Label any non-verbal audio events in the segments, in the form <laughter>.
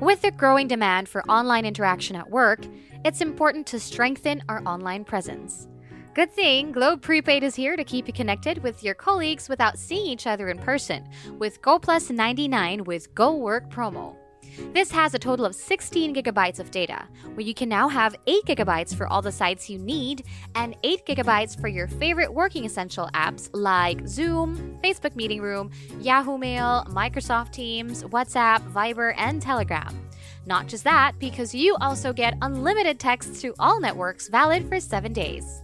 With the growing demand for online interaction at work, it's important to strengthen our online presence. Good thing Globe Prepaid is here to keep you connected with your colleagues without seeing each other in person with Go Plus 99 with Go Work promo. This has a total of 16 gigabytes of data, where you can now have 8 gigabytes for all the sites you need and 8 gigabytes for your favorite working essential apps like Zoom, Facebook Meeting Room, Yahoo Mail, Microsoft Teams, WhatsApp, Viber, and Telegram. Not just that, because you also get unlimited texts to all networks valid for 7 days.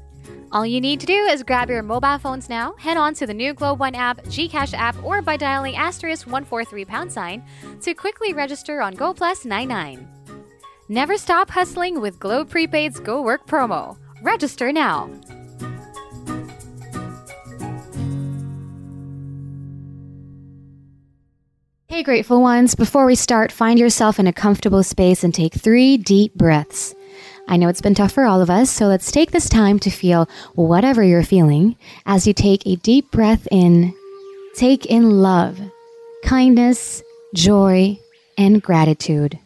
All you need to do is grab your mobile phones now, head on to the new Globe One app, Gcash app, or by dialing asterisk 143 pound sign to quickly register on Go Plus 99. Never stop hustling with Globe Prepaid's Go Work promo. Register now. Hey, grateful ones, before we start, find yourself in a comfortable space and take three deep breaths. I know it's been tough for all of us, so let's take this time to feel whatever you're feeling as you take a deep breath in. Take in love, kindness, joy, and gratitude.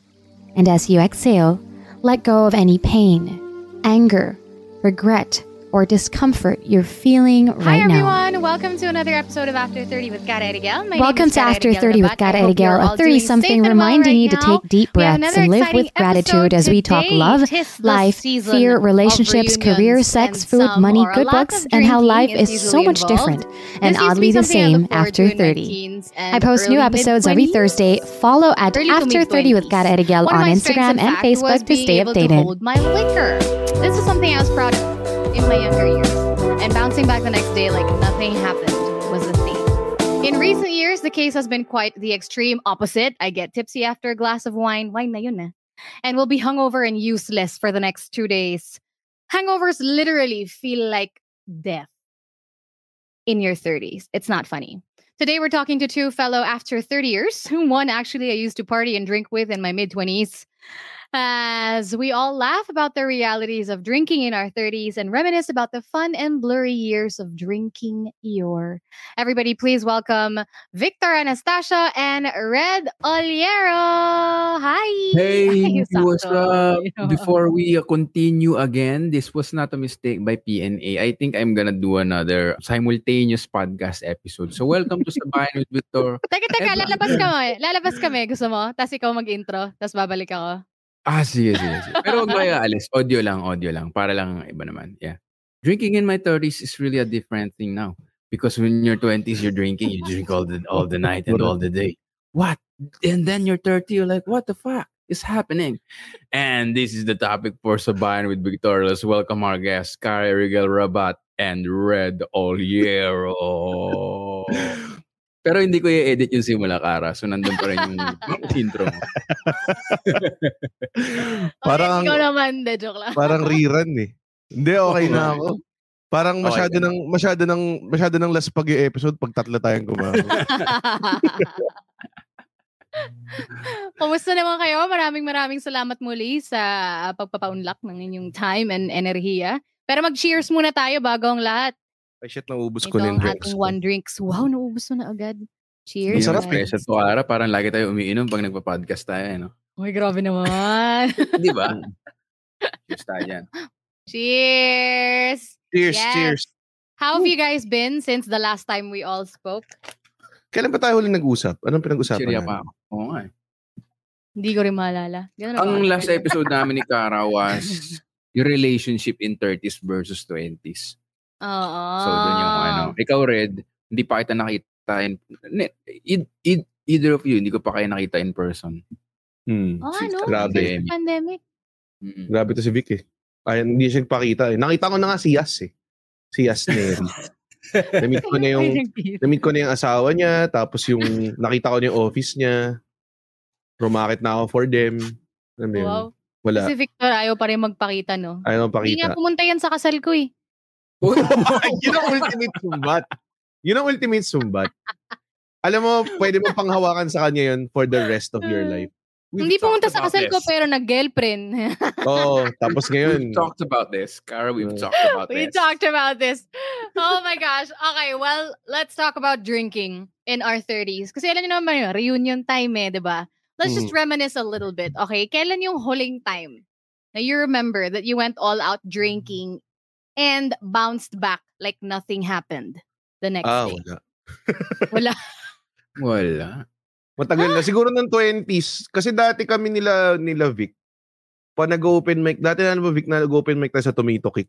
And as you exhale, let go of any pain, anger, regret, or discomfort you're feeling right Hi now. everyone, welcome to another episode of After 30 with Cara Erigel. My name Welcome is to Cara After Erigel 30 with Rabat. Cara I hope you're Erigel, all a 30 doing something safe and well reminding you right to now. take deep We have breaths another and live with exciting gratitude episode as we talk today. love, Tis the life, season fear, of relationships, career, reunions sex, and food, some money, or a good lot books, of and how drinking life is is so usually much involved. different and This used to oddly be the something I same look forward after to in my 30. teens and I post new early episodes every mid-twenties. Thursday. Follow at Early to After 30 with mid-twenties. Cara Erigel One of on my strengths, Instagram in and fact, was Facebook to being stay able To updated. hold my liquor. This is something I was proud of in my younger years. And bouncing back the next day like nothing happened was the theme. In recent years, the case has been quite the extreme opposite. I get tipsy after a glass of wine. Wine na yun eh. And will be hungover and useless for the next two days. Hangovers literally feel like death in your 30s. It's not funny. Today, we're talking to two fellow after 30 years. One actually I used to party and drink with in my mid 20s. As we all laugh about the realities of drinking in our 30s and reminisce about the fun and blurry years of drinking your. Everybody, please welcome Victor Anastasia and Red Oliero. Hi. Hey, <laughs> what's up? <laughs> Before we uh, continue again, this was not a mistake by PNA. I think I'm gonna do another simultaneous podcast episode. So welcome to Sabayan with Victor. <laughs> Teka, teka, lalabas kami. Lalabas kami. Gusto mo? Tapos ikaw mag-intro. Tapos babalik ako. Ah, sige, sige, sige. Pero huwag kayo alis. Audio lang, audio lang. Para lang iba naman. Yeah. Drinking in my 30s is really a different thing now. Because when you're 20s, you're drinking, you drink all the all the night and all the day. What? And then you're 30, you're like, what the fuck is happening? And this is the topic for Sabayan with Victor. Let's welcome our guests, Kari Rigel Rabat and Red Oliero. Pero hindi ko i-edit yung simula, Kara. So, nandun pa rin yung <laughs> intro mo. <laughs> Parang- Ikaw naman, de joke lang. Parang rerun eh. Hindi, okay na ako. <laughs> Parang Okay masyado ka na. ng masyado ng masyado ng last pag episode pag tatlo tayong gumagawa. Kumusta naman kayo? Maraming maraming salamat muli sa ah, pagpapaunlak ng inyong time and enerhiya. Pero mag-cheers muna tayo bago ang lahat. Ay shit, naubos Ito ko na ang yung drinks ating ko. one drinks. Wow, naubos mo na agad. Cheers. Masarap eh. to, Kara. Parang lagi tayo umiinom pag nagpa-podcast tayo, eh, no? Uy, grabe naman. <laughs> Di ba? <laughs> Cheers tayo dyan. cheers! Cheers, Yes. cheers. How have you guys been since the last time we all spoke? Kailan ba tayo huli nag-usap? Anong pinag-usapan natin? pa ako. Oo nga eh. Hindi ko rin maalala. Ganun ba? Ang last episode namin ni Kara was <laughs> yung relationship in 30s versus 20s. Oo. So, doon yung ano. Ikaw, Red, hindi pa kita nakita in, ne- id- id- either of you, hindi ko pa kayo nakita in person. Hmm. Oh, Si- ano? Grabe. Pandemic. Mm-mm. Grabe to si Vic eh. Ay, hindi siya nagpakita eh. Nakita ko na nga si Yas eh. Si Yas Neri. <laughs> Na-meet ko na yung na-meet ko na yung asawa niya, tapos yung nakita ko na yung office niya. Rumakit na ako for them. Yun? Wow. Wala. Si Victor ayaw pa rin magpakita, no? Ayaw nang Hindi nga pakita. pumunta yan sa kasal ko eh. <laughs> yun ang ultimate sumbat. Yun ang ultimate sumbat. Alam mo, pwede mo panghawakan sa kanya yun for the rest of your life. We've Hindi pumunta sa kasal ko pero nag-girlfriend. Oo, tapos <laughs> ngayon, We've talked about this. Cara, we've Uh, talked about We this. talked about this. Oh my gosh. Okay, well, let's talk about drinking in our 30s. Kasi alam niyo naman yun, reunion time eh, di ba? Let's just reminisce a little bit, okay? Kailan yung huling time na you remember that you went all out drinking and bounced back like nothing happened the next ah, day? wala. Wala. <laughs> Wala. Matagal na. Siguro ng 20s. Kasi dati kami nila, nila Vic, pa nag-open mic, dati na ba Vic na nag-open mic tayo sa Tomato Kick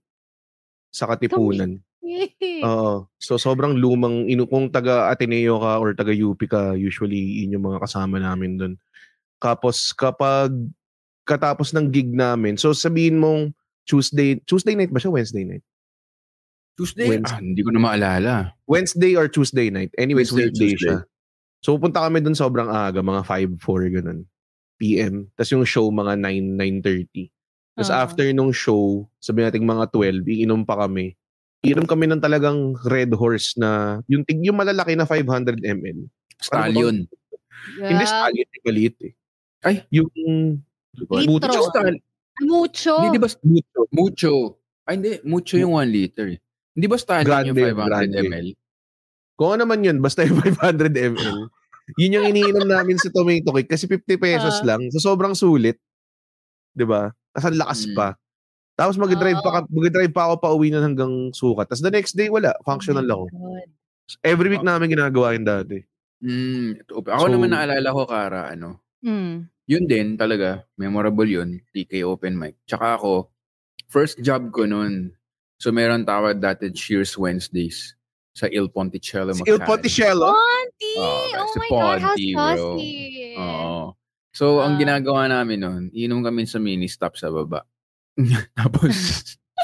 sa Katipunan. Oo. So, sobrang lumang, inu kung taga Ateneo ka or taga UP ka, usually yun yung mga kasama namin doon. Tapos, kapag katapos ng gig namin, so sabihin mong Tuesday, Tuesday night ba siya? Wednesday night? Tuesday? Wednesday. Ah, hindi ko na maalala. Wednesday or Tuesday night. Anyways, Wednesday weekday Tuesday. siya. So, pupunta kami dun sobrang aga, mga 5, 4, ganun. PM. Tapos yung show, mga 9, 9.30. Tapos Ah. after nung show, sabi natin mga 12, iinom pa kami. Iinom kami ng talagang red horse na, yung, tig, yung malalaki na 500 ml. Stallion. Hindi stallion, maliit eh. Ay. Yung, Litro. Stal- Mucho. Hindi, di ba? Mucho. Mucho. Ay, hindi. Mucho yung 1 liter. eh. Hindi ba yung Grande, 500 grande. ml? Kung ano naman yun, basta yung 500 ml. yun yung iniinom namin sa tomato cake kasi 50 pesos Ah. lang. So sobrang sulit. 'Di ba? Tapos ang lakas Mm. pa. Tapos mag-drive pa, Oo. ka- mag-drive pa ako pa uwi na hanggang sukat. Tapos the next day, wala. Functional Oh ako. Every week namin ginagawa yun dati. Mm, ito- ako So- naman naalala ko, Kara, ano, Mm. Yun din talaga, memorable yun, TK Open Mic. Tsaka ako, first job ko noon. So meron tawag dati Cheers Wednesdays sa Il Ponticello, Si Il. Ponticello? Ponty! Oh, Oh, si my God, how saucy. Oo. So, ang Ah. ginagawa namin noon, inom kami sa mini stop sa baba. <laughs> Tapos,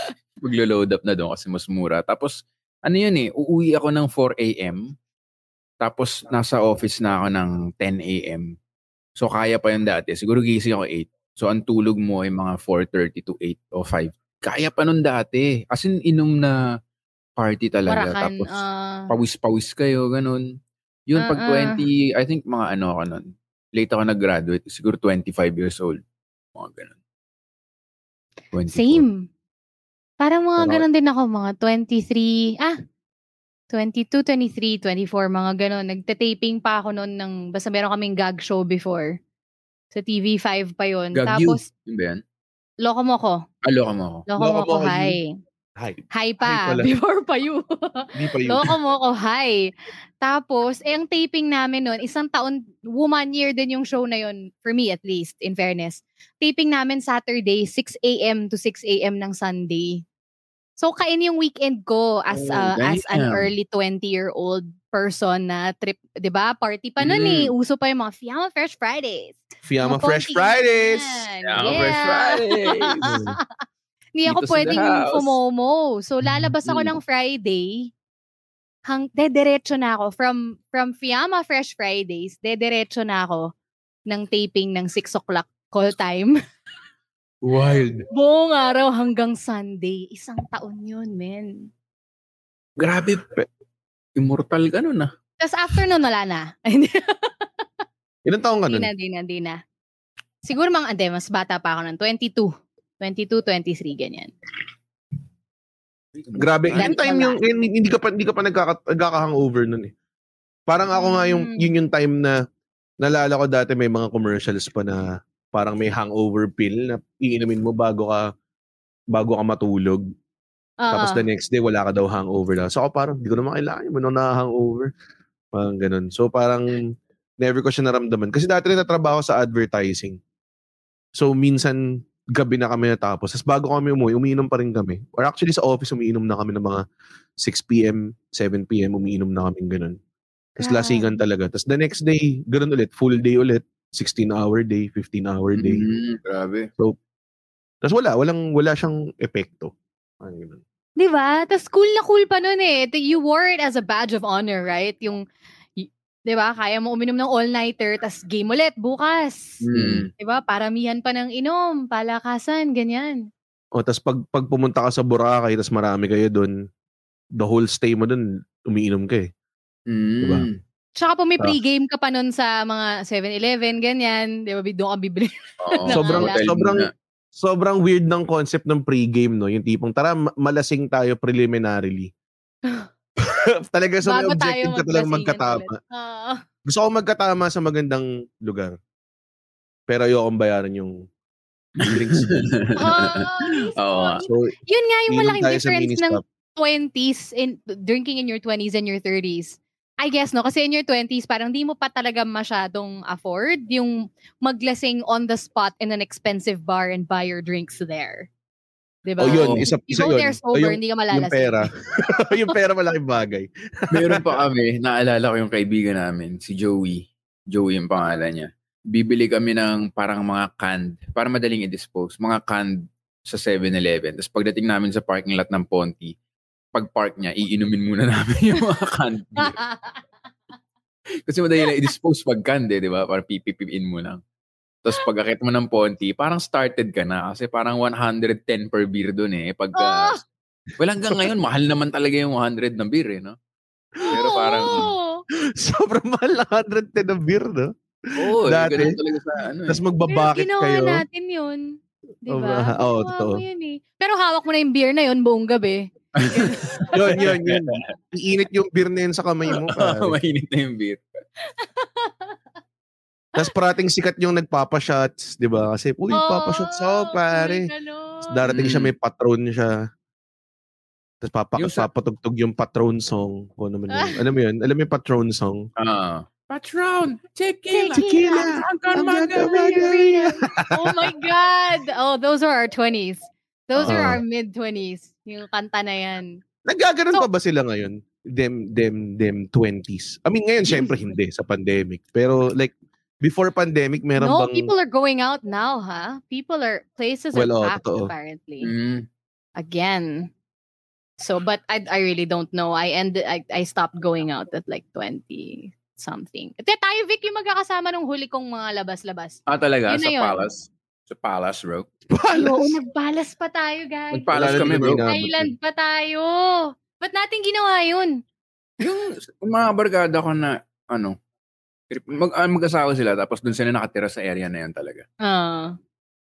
<laughs> maglo-load up na doon kasi mas mura. Tapos, ano yun eh, uuwi ako ng 4 a.m. Tapos, nasa office na ako ng 10 a.m. So, kaya pa yun dati. Siguro gising ako 8. So, ang tulog mo ay mga 4.30 to 8 o 5. Kaya pa nun dati. As in, inom na party talaga. Warakan. Tapos, ah, pawis-pawis kayo, ganun. Yun, pag Ah, ah. 20, I think mga ano ako nun. Late ako nag-graduate, siguro 25 years old. Mga ganun. 24. Same. Parang mga Pero- ganun din ako, mga 23, ah, 22, 23, 24, mga ganun. Nagte-taping pa ako noon ng, basta meron kaming gag show before. Sa TV5 pa yon Gag Tapos, Yun ba yan? loko mo ko. Alo ka mo ako. Loko Loko mo mo ko, ko, hi. Hi. Hi Hi pa, pala. <laughs> before pa you. Hindi pa yun. Loko mo ko, hi. Tapos, eh, ang taping namin noon, isang taon, one year din yung show na yon for me at least, in fairness. Taping namin Saturday, 6 a.m. to 6 a.m. ng Sunday. So, kain yung weekend ko as, Oh, a- as an early 20-year-old person na trip, di ba? Party pa noon Mm. eh. Uso pa yung mga Fiamma Fresh Fridays. Fiamma Fresh Fridays! Fiamma Fresh Fridays! <laughs> Hindi ako Dito pwedeng fumomo. So, lalabas ako Mm. ng Friday. Hang, dediretso na ako. From, from Fiamma Fresh Fridays, dediretso na ako ng taping ng 6 o'clock call time. <laughs> Wild. Buong araw hanggang Sunday. Isang taon yun, men. Grabe. pe- Immortal ka nun ah. Tapos after nun, wala na. <laughs> Hindi Ilan taong ka nun? na, di na, di na. Siguro mga, ande, mas bata pa ako nun. 22. 22, 23, ganyan. Grabe. Yung time yung, yung hindi ka pa hindi ka pa nagkaka, nagkaka-hangover nun eh. Parang ako nga yung Mm. yun yung time na nalala ko dati may mga commercials pa na parang may hangover pill na iinumin mo bago ka bago ka matulog. Tapos Oo. the next day wala ka daw hangover na. So ako parang hindi ko naman kailangan yung ano na hangover. Parang ganun. So parang never ko siya naramdaman. Kasi dati rin natrabaho sa advertising. So minsan gabi na kami natapos. Tapos bago kami umuwi, umiinom pa rin kami. Or actually sa office, umiinom na kami ng mga 6pm, 7pm, umiinom na kami ganun. Tapos Grabe. lasingan talaga. Tapos the next day, ganun ulit. Full day ulit. 16-hour day, 15-hour day. Mm, grabe. Tapos wala, walang, wala siyang epekto. Parang ganun. Di ba? Tapos cool na cool pa nun eh. You wore it as a badge of honor, right? Yung, y- di ba, kaya mo uminom ng all-nighter, tas game ulit bukas. Mm. Di ba? Paramihan pa ng inom, palakasan, ganyan. O, tas pag, pag pumunta ka sa Boracay, tas marami kayo doon, the whole stay mo doon, umiinom ka eh. Mm. Diba? Tsaka po may Ah. pre-game ka pa nun sa mga 7-Eleven, ganyan. Di ba? Doon ka bibili. <laughs> Sobrang- sobrang-. Sobrang weird ng concept ng pre-game, no? Yung tipong, tara, ma- malasing tayo preliminarily. <laughs> <laughs> Talaga sa may Bago objective ka maglasingan magkatama. Oo. Gusto ko magkatama sa magandang lugar. Pero ayokong bayaran yung drinks. Oh, nga. so, Yun nga yung malaking difference ng mini-stop. 20s in drinking in your 20s and your 30s. I guess no kasi in your 20s parang di mo pa talaga masyadong afford yung maglasing on the spot in an expensive bar and buy your drinks there. 'Di ba? Oh, yun. Isa, You isa go yun. there So, sober, yung, hindi ka yung malalasing. pera. <laughs> <laughs> yung pera malaking bagay. <laughs> Meron pa kami, naalala ko yung kaibigan namin, si Joey. Joey yung pangalan niya. Bibili kami ng parang mga canned, para madaling i-dispose, mga canned sa 7-Eleven. Tapos pagdating namin sa parking lot ng Ponti, pag park niya, iinumin muna namin yung mga beer. <laughs> Kasi madali lang i-dispose pag canned eh, di ba? Parang pipipipin mo lang. Tapos pag akit mo ng Ponti, parang started ka na kasi parang 110 per beer doon eh. Pagka, Oh! well hanggang ngayon, mahal naman talaga yung 100 na beer eh, no? Pero parang, Oo. <gasps> <laughs> Sobrang mahal na 110 na beer, no? Oo, Dati. ganun talaga sa ano eh. Tapos Pero magbabakit ginawa kayo. natin yun. Di ba? Oo, Ginawa totoo. yun eh. Pero hawak mo na yung beer na yun buong gabi. Yun, yun, yun. Iinit yung beer na yun sa kamay mo. <laughs> pare. Mainit na yung beer. Tapos parating sikat yung nagpapashots, di ba? Kasi, uy, papashots ako, pare. Tapos darating siya, Mm. may patron siya. Tapos papak- Yung sa- papatugtog yung patron song. Kung ano man yun. Alam mo yun? Alam mo yung patron song? Ah. Patron, tequila, Tequila, ang drunken ang margarita. oh my God! Oh, those are our 20s. Those are Oo. our mid-20s. Yung kanta na yan. Nagaganon So- pa ba sila ngayon? Them, them, them 20s. I mean, ngayon, syempre hindi sa pandemic. Pero like, before pandemic, meron no, bang... people are going out now, huh? People are, places Well, are packed totoo. apparently. Mm. Again. So, but I, I really don't know. I ended, I, I stopped going out at like 20 something. At tayo, Vic, yung magkakasama nung huli kong mga labas-labas. Ah, talaga? Yun Sa yun. palace? Sa palace, bro? Ay, oo, Palas. nagbalas pa tayo, guys. Nagpalas kami, bro. Island pa tayo. Ba't natin ginawa yun? Yung mga barkada ko na, ano, mag, ah, mag-asawa sila, tapos dun sila nakatira sa area na yun talaga. Ah.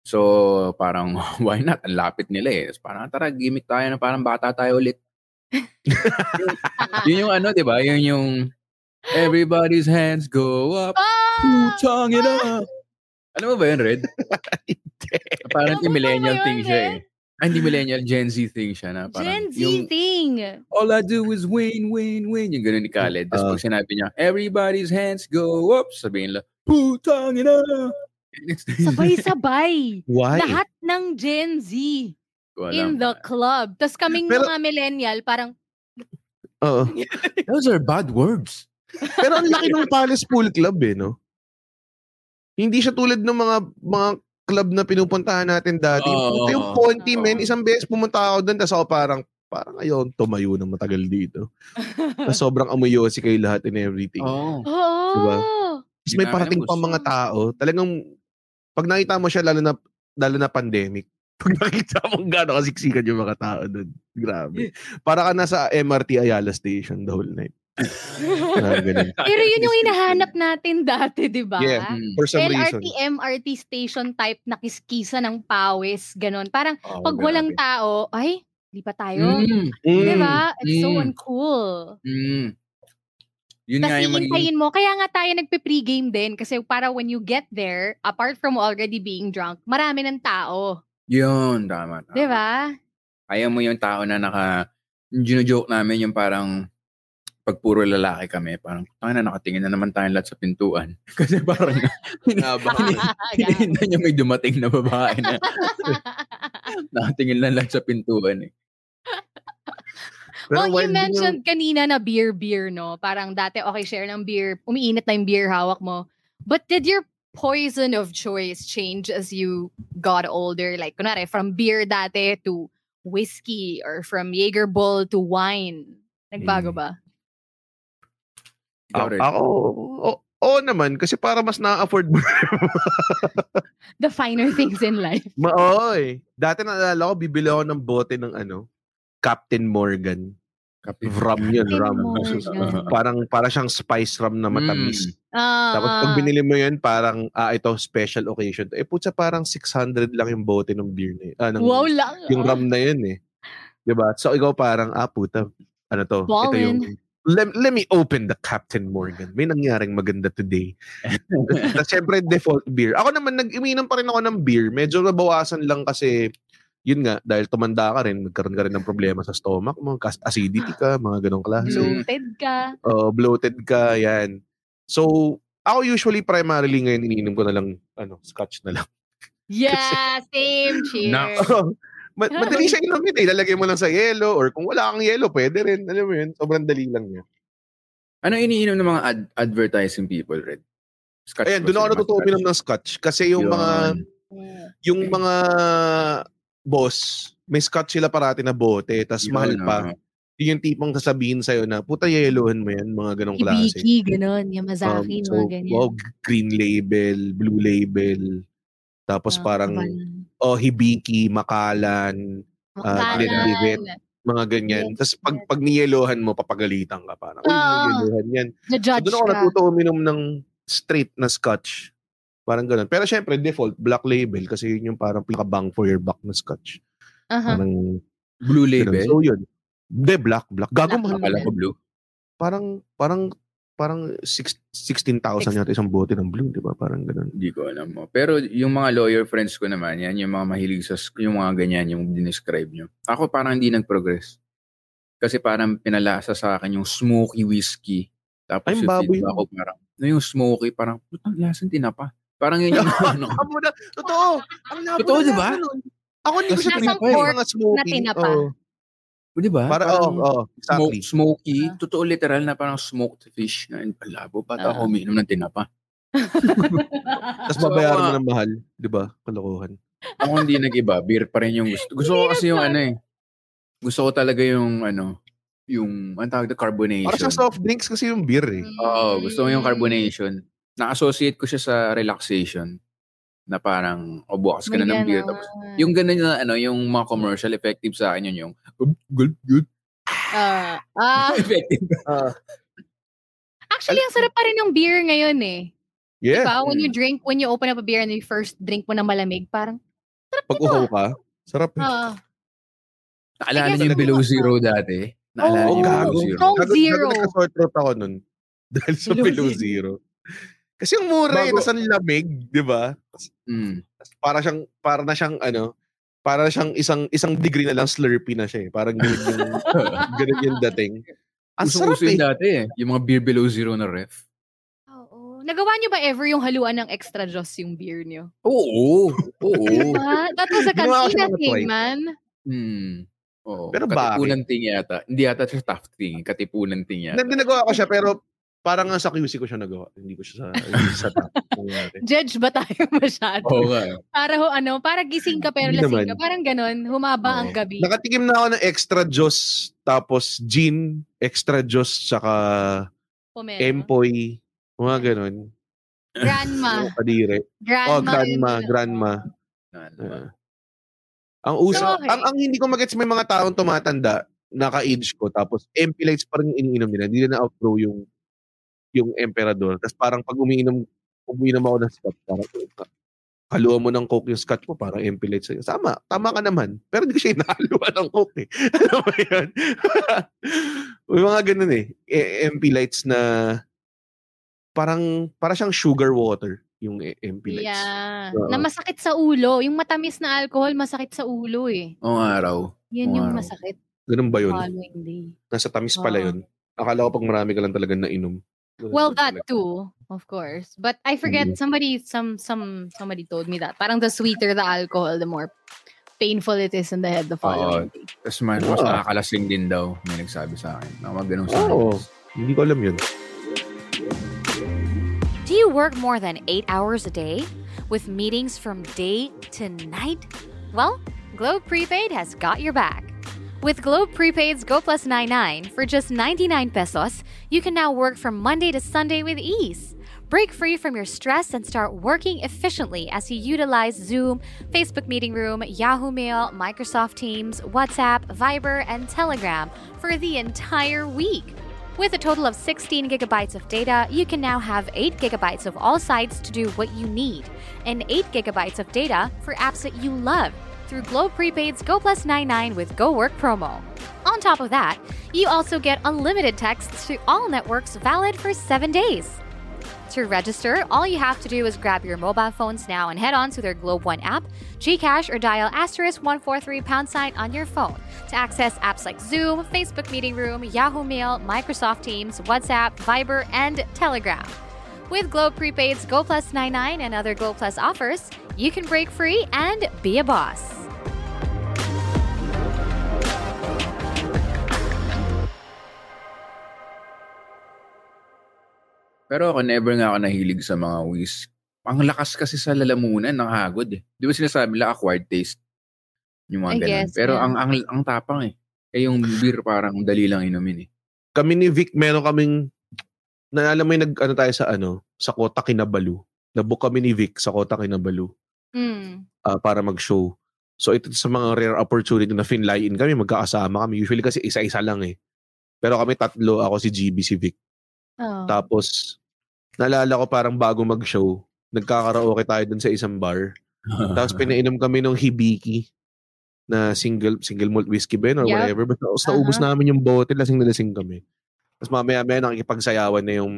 So, parang, <laughs> why not? Ang lapit nila eh. Tapos parang, tara, gimmick tayo na parang bata tayo ulit. <laughs> yun yung ano, di ba? Yun yung, everybody's hands go up, Ah! putang it up. Alam mo ba yun, Red? <laughs> yung mo millennial thing siya eh. Ah, hindi millennial, Gen Z thing siya na parang, Gen Z yung, thing. all I do is win, win, win. Yung ganun ni Khaled. Tapos Ah. pag sinabi niya, everybody's hands go up, sabihin lang, putang ina. Sabay-sabay. <laughs> Why? Lahat ng Gen Z Wala in the club. Tapos kaming Pero- mga millennial, parang, Oo. Those are bad words. Pero ang laki ng Palace Pool Club eh, no? Hindi siya tulad ng mga mga club na pinupuntahan natin dati. Puta, yung Ponty, Oo. men, isang beses pumunta ako doon, tapos ako parang, parang ayaw tumayo na matagal dito. <laughs> Tapos sobrang amuyosi kayo lahat and everything. Oh. oo. Diba? Tapos may parating namin pa gusto. mga tao. Talagang, pag nakita mo siya, lalo na, lalo na pandemic, <laughs> pag nakita mo gano'ng kasiksikan yung mga tao doon. Grabe. Para ka nasa MRT Ayala Station the whole night. Ah, ganun. <laughs> Pero yun yung hinahanap natin dati, di ba? Yeah. Mm. For some reason. LRT, MRT station type na kiskisa ng pawis, ganun. Parang Oh, pag walang grabe. tao, ay, di pa tayo. Mm, Mm. Di ba? It's so Mm. uncool. mm. Yun Tapos nga yung iintayin mo. Kaya nga tayo nagpe-pregame din. Kasi para when you get there, apart from already being drunk, marami ng tao. Yun, tama. tama. Di ba? Ayaw mo yung tao na naka... Yung gino-joke namin yung parang pag puro lalaki kami, parang, tanga na, nakatingin na naman tayong lahat sa pintuan. <laughs> Kasi parang, <laughs> hinihintay niya may dumating na babae na <laughs> nakatingin lang lahat sa pintuan eh. Pero well, you din yung- mentioned kanina na beer, beer, no? Parang dati, okay, share ng beer. Umiinit na yung beer, hawak mo. But did your poison of choice change as you got older? Like, kunwari, from beer dati to whiskey or from Jaeger Bull to wine? Nagbago Mm. ba? Ikaw A- rin. ako, o- oo naman, kasi para mas na-afford mo. <laughs> The finer things in life. Ma- Oo eh. Dati naalala ko, bibili ako ng bote ng ano, Captain Morgan. Kapit. Rum yun, Captain rum. Morgan. <laughs> Parang, para siyang spice rum na matamis. Ah, Tapos ah. pag binili mo yun, parang, ah, ito, special occasion. Eh, putsa, parang 600 lang yung bote ng beer na yun. Ah, ng, wow lang. yung ah. rum na yun eh. 'Di ba? So, ikaw parang, ah, puta, ano to? Ito Ballin'. yung, let, let me open the Captain Morgan. May nangyaring maganda today. <laughs> Tapos syempre, default beer. Ako naman, nag-iminom pa rin ako ng beer. Medyo nabawasan lang kasi, yun nga, dahil tumanda ka rin, nagkaroon ka rin ng problema sa stomach mo, acidity ka, mga ganong klase. Bloated ka. Uh, bloated ka, yan. So, ako usually primarily ngayon iniinom ko na lang ano, scotch na lang. <laughs> Yeah, same. Cheers. <laughs> Na- Ma- madali siya inumin eh. Lalagay mo lang sa yelo or kung wala kang yelo, pwede rin. Alam mo yun, sobrang dali lang niya. Ano iniinom ng mga ad- advertising people, Red? Scotch Ayan, doon ako natuto uminom ng scotch. Kasi yung Yun. mga Mm. yung mga boss, may scotch sila parati na bote, tas Yun, mahal pa. oo. Yun yung tipong sasabihin sa'yo na, puta yelohan mo yan, mga ganong klase. Ibiki, ganun. Yamazaki, Um, so, mga ganyan. wow, green label, blue label, tapos Ah, parang, kabalan. Oh, hibiki, makalan, ah, Makalan. Glenlivet. mga ganyan. Yes, Tapos pag, pag niyelohan mo, papagalitan ka parang, uy, niyelohan yan. So, doon ako ka. natuto uminom ng straight na scotch. Parang ganun. Pero syempre, default, black label kasi yun yung parang pinaka-bang for your buck na scotch. Aha. Parang, Blue ganun. label? So yun. Hindi, black, black. Gago mahal. Na ko blue. Parang, parang, parang six- 16,000 yata isang bote ng blue, di ba? Parang ganun. Hindi ko alam mo. Pero yung mga lawyer friends ko naman, yan yung mga mahilig sa, yung mga ganyan, yung dinescribe nyo. Ako parang hindi nag-progress. Kasi parang pinalasa sa akin yung smoky whiskey. Tapos Ay, yung baboy feedback ko parang, no, yung smoky, parang, putang lasang tinapa. Parang yun yung <laughs> ano. Totoo. Ang labo Totoo, di ba? Ako hindi ko siya tinapa eh. pork Mga smoky. na tinapa. Oo. Di ba? Para, oo, Parang oo, exactly. smoke, smoky. Ah. Totoo literal na parang smoked fish. Na, ang labo. Bata Ah. ako umiinom ng tinapa. <laughs> Tapos So, babayaran mo ah, ng mahal. Di ba? Kalokohan. Ako hindi nag-iba. Beer pa rin yung gusto. Gusto ko kasi yung ano eh. Gusto ko talaga yung ano, yung, ang tawag na carbonation. Para sa soft drinks kasi yung beer eh. Oo, gusto ko yung carbonation. Na-associate ko siya sa relaxation. Na parang, o bukas ka na ng beer. Tapos, yung ganun na, ano, yung mga commercial effective sa akin yun, yung, good, good. Ah, ah, <laughs> effective. actually, ang sarap pa rin ng beer ngayon eh. Yeah. Diba? When you Mm. drink, when you open up a beer and you first drink mo na malamig, parang, Pag uhaw ka, sarap. eh. ah, Naalala niyo yung below ba? <laughs> zero dati? Naalala Oo, niyo yung below gago. zero? Strong Gago- zero. gago ako nun. <laughs> Dahil sa Below below zero. zero. Kasi yung mura eh, Bago- tas ang lamig, di ba? Mm. Para siyang, para na siyang, ano, para na siyang isang isang degree na lang slurpy na siya eh. Parang ganun yung, <laughs> ganun yung dating. Ang sarap Uso-uso yun eh. dati eh. Yung mga beer below zero na ref. oo. Nagawa niyo ba ever yung haluan ng extra juice yung beer niyo? Oo. Oo. Diba? That was a cantina ng thing, man. Hmm. Oo. Pero Katipunan ting yata. Hindi yata siya tough ting. Katipunan ting yata. Hindi nagawa ko siya pero parang nga sa QC ko siya nagawa. Hindi ko siya sa, sa top. <laughs> Judge ba tayo <laughs> masyado? Oo nga. Para ho, ano, para gising ka pero lasing naman. ka. Parang ganon, humaba ang Oo. gabi. Nakatikim na ako ng extra juice, tapos gin, extra juice, tsaka Pomelo. empoy, mga ganun. Grandma. Kadire. Grandma. Oh, grandma, yun. grandma. Ano ba? Uh, ang uso, So, okay. ang, ang hindi ko magets may mga taong tumatanda, naka-age ko, tapos MP lights pa rin yung iniinom nila. Hindi na na-outgrow yung yung emperador. Tapos parang pag umiinom, umiinom ako ng scotch, parang haluan mo ng coke yung scotch mo, parang MP lights. sa'yo. Tama, tama ka naman. Pero hindi ko siya inahaluan ng coke eh. <laughs> Alam mo yun? <laughs> may mga ganun eh. E- MP lights na parang, para siyang sugar water yung e- MP lights. Yeah. Oo. Na masakit sa ulo. Yung matamis na alcohol, masakit sa ulo eh. Oo araw. Yun yung Wow. masakit. Ganun ba yun? Following day. Nasa tamis pala Oo. yun. Akala ko pag marami ka lang talaga nainom. Ganun Well, that too, of course. But I forget Mhm. somebody some some somebody told me that. Parang the sweeter the alcohol, the more painful it is in the head the following day. Tapos mas, mas Oo. nakakalasing din daw. May nagsabi sa akin. Na mga ganun sa Oo. Hindi ko alam yun. Do you work more than eight hours a day with meetings from day to night? Well, Globe Prepaid has got your back. With Globe Prepaid's Go Plus 99 for just 99 pesos, you can now work from Monday to Sunday with ease. Break free from your stress and start working efficiently as you utilize Zoom, Facebook Meeting Room, Yahoo Mail, Microsoft Teams, WhatsApp, Viber, and Telegram for the entire week. With a total of 16 gigabytes of data, you can now have 8 gigabytes of all sites to do what you need, and 8 gigabytes of data for apps that you love through Globe Prepaid's Go Plus 99 with Go Work promo. On top of that, you also get unlimited texts to all networks valid for 7 days. To register, all you have to do is grab your mobile phones now and head on to their Globe One app, Gcash, or dial asterisk 143 pound sign on your phone to access apps like Zoom, Facebook Meeting Room, Yahoo Mail, Microsoft Teams, WhatsApp, Viber, and Telegram. With Globe Prepaid's Go Plus 99 and other Go Plus offers, you can break free and be a boss. Pero ako never nga ako nahilig sa mga whisk. Ang lakas kasi sa lalamunan ng hagod eh. Di ba sinasabi nila acquired taste? Yung mga I ganun. guess, Pero yeah. ang, ang ang tapang eh. Eh yung beer parang dali lang inumin eh. Kami ni Vic, meron kaming, naalala mo yung nag, ano tayo sa ano, sa Kota Kinabalu. Nabook kami ni Vic sa Kota Kinabalu Mm. ah, para mag-show. So ito sa mga rare opportunity na finlyin kami, magkakasama kami. Usually kasi isa-isa lang eh. Pero kami tatlo, ako si GB, si Vic. Tapos, naalala ko parang bago mag-show, nagkakaraoke tayo dun sa isang bar. Tapos <laughs> pinainom kami ng hibiki na single single malt whiskey ba yun or Yup. whatever. Basta uh Uh-huh. naubos namin yung bote, lasing na lasing kami. Tapos mamaya maya nakikipagsayawan na yung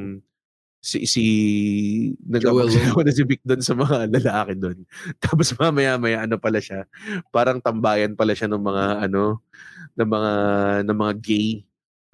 si si nagkapagsayawan na si Vic doon sa mga <laughs> lalaki doon. Tapos mamaya maya ano pala siya, parang tambayan pala siya ng mga ano ng mga ng mga gay.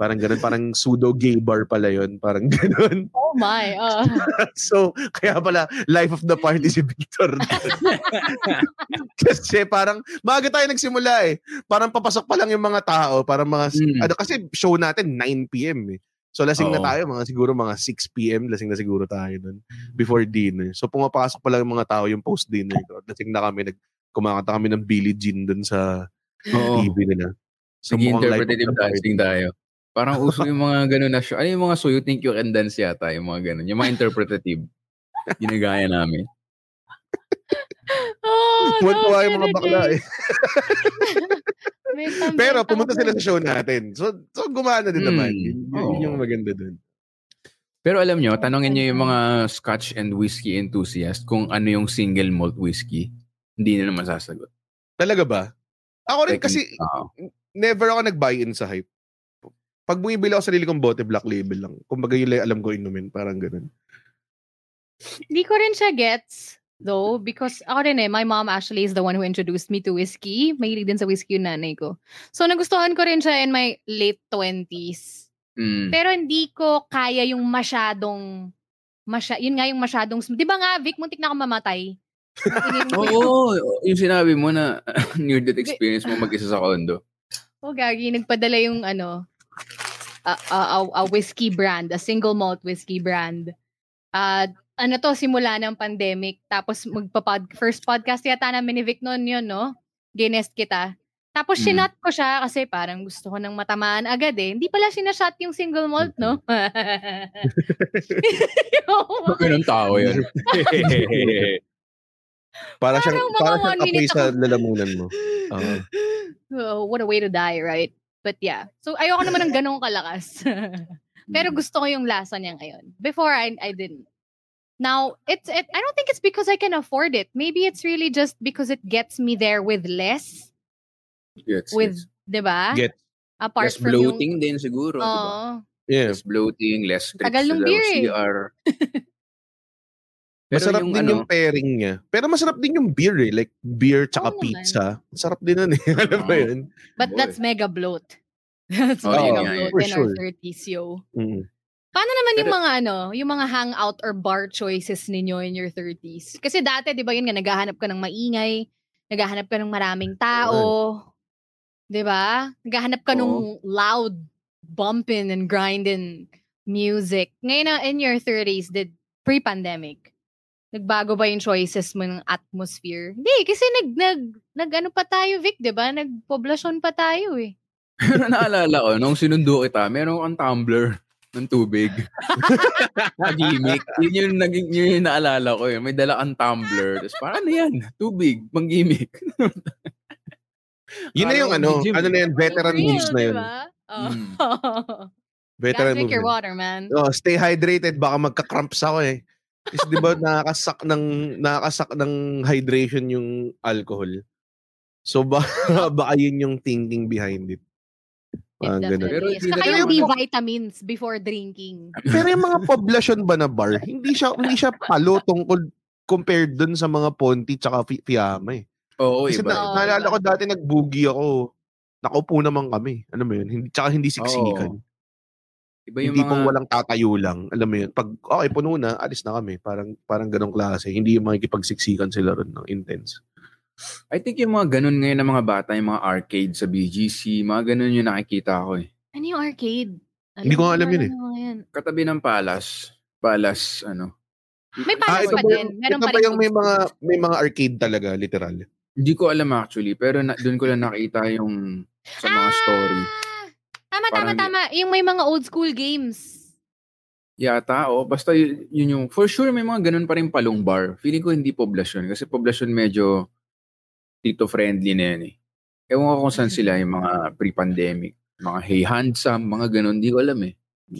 Parang ganun, parang pseudo gay bar pala yon parang <laughs> ganun. Oh my. Uh, <laughs> So, kaya pala, life of the party si Victor. <laughs> kasi parang, maaga tayo nagsimula eh. Parang papasok pa lang yung mga tao, parang mga, Mm. ano, kasi show natin 9pm eh. So, lasing na Oo. tayo, mga siguro mga 6pm, lasing na siguro tayo nun, before dinner. So, pumapasok pa lang yung mga tao, yung post-dinner. Lasing na kami, nag, kumakanta kami ng Billie Jean dun sa Oo. TV nila. So, Sige, mukhang life of interpretative the party. dancing tayo. Parang uso yung mga ganun na show. Ano yung mga so you think you can dance yata? Yung mga ganun. Yung mga interpretative. Ginagaya namin. <laughs> oh, Tuwan-tuwa no, yung mga bakla eh. <laughs> Pero pumunta sila sa show natin. So, so gumana din Hmm. naman. Yun, yun Oo. yung maganda dun. Pero alam nyo, tanongin nyo yung mga scotch and whiskey enthusiast kung ano yung single malt whiskey. Hindi nila masasagot. Talaga ba? Ako rin kasi oo. never ako nag-buy-in sa hype. Pag bumibili ako sarili kong bote, black label lang. Kumbaga yun lang alam ko inumin. Parang ganun. Hindi ko rin siya gets though because ako rin eh, my mom actually is the one who introduced me to whiskey. Mahilig din sa whiskey yung nanay ko. So nagustuhan ko rin siya in my late 20s. Mm. Pero hindi ko kaya yung masyadong masya, yun nga yung masyadong 'Di ba nga Vic, muntik na ako mamatay. <laughs> Oo, yung sinabi mo na <laughs> near death experience mo mag-isa sa condo. Oh, gagi, nagpadala yung ano, a, a, a, whiskey brand, a single malt whiskey brand. Uh, ano to, simula ng pandemic. Tapos magpapod, first podcast yata namin ni Vic noon yun, no? Ginest kita. Tapos Mm. sinat ko siya kasi parang gusto ko nang matamaan agad eh. Hindi pala sinashot yung single malt, no? <laughs> Ganun tao yan. <laughs> Para siyang, Parang mga para siyang apoy sa lalamunan mo. Oo. <laughs> oh, what a way to die, right? But yeah. So ayoko naman ng <laughs> ganong kalakas. <laughs> Pero gusto ko yung lasa niya ngayon. Before I I didn't. Now, it's it I don't think it's because I can afford it. Maybe it's really just because it gets me there with less Gets, with, gets. 'di ba? Get. Apart Less from bloating din siguro. yung di ba? Oo. Yeah. Less bloating, less trips Tagal nung beer eh. CR. <laughs> Pero Masarap yung din ano, yung pairing niya. Pero masarap din yung beer eh. Like beer tsaka naman. pizza. Masarap din nun eh. <laughs> Alam mo yun? But Boy. that's mega bloat. <laughs> that's Oh, mega yeah, bloat yeah, in sure. our 30s, yo. Mm. Paano naman yung mga ano, yung mga hangout or bar choices ninyo in your 30s? Kasi dati, 'di ba, yun nga naghahanap ka ng maingay, naghahanap ka ng maraming tao, 'di ba? Naghahanap ka ng loud bumping and grinding music. Ngayon na in your 30s, did pre-pandemic, nagbago ba yung choices mo ng atmosphere? Hindi, kasi nag, nag, nag ano pa tayo, Vic, di ba? Nagpoblasyon pa tayo eh. Pero <laughs> naalala ko, nung sinundo kita, meron kang tumbler ng tubig. <laughs> Pag-gimmick. Yun yung, naging, yun yung naalala ko. Yun. May dala kang tumbler. Tapos parang ano yan? Tubig. Pang-gimmick. Yun na yung ano, gym. ano na yan, veteran Real, moves na yun. Diba? Oh. Mm. <laughs> Veteran Gotta drink your water, man. Oh, stay hydrated, baka magka-cramps ako eh. Kasi 'di ba nakakasak ng nakakasak ng hydration yung alcohol. So ba, <laughs> baka yun yung thinking behind it. Ganun. Pero is. hindi Saka yung B-vitamins before drinking. Pero yung mga poblasyon ba na bar, hindi siya hindi siya palo tungkol compared dun sa mga Ponti tsaka Fi- Fiamma eh. Oo, Kasi iba. na, Oo, naalala ko dati nag-boogie ako. Nakaupo naman kami. Ano mo yun? Hindi, tsaka hindi siksikan. Iba yung hindi mga... pong walang tatayo lang. Alam mo yun. Pag, okay, puno na, alis na kami. Parang, parang ganong klase. Hindi yung makikipagsiksikan sila ron ng intense. I think yung mga ganun ngayon ng mga bata, yung mga arcade sa BGC, mga ganun yung nakikita ko eh. Ano yung arcade? Hindi ko nga alam yun eh. yan. Katabi ng Palas. Palas, ano. May palas ito pa ba din. yung, Meron ito pa rin yung may mga, may mga arcade talaga, literal? Hindi ko alam actually, pero na, doon ko lang nakita yung sa mga story. Ah! Tama, tama, Parang- tama. Yung may mga old school games. Yata, o. Basta y- yun yung, for sure may mga ganun pa rin palong bar. Feeling ko hindi poblasyon. Kasi poblasyon medyo tito-friendly na yan eh. Ewan ko kung saan sila yung mga pre-pandemic. Mga hey handsome, mga ganun. Hindi ko alam eh. <laughs>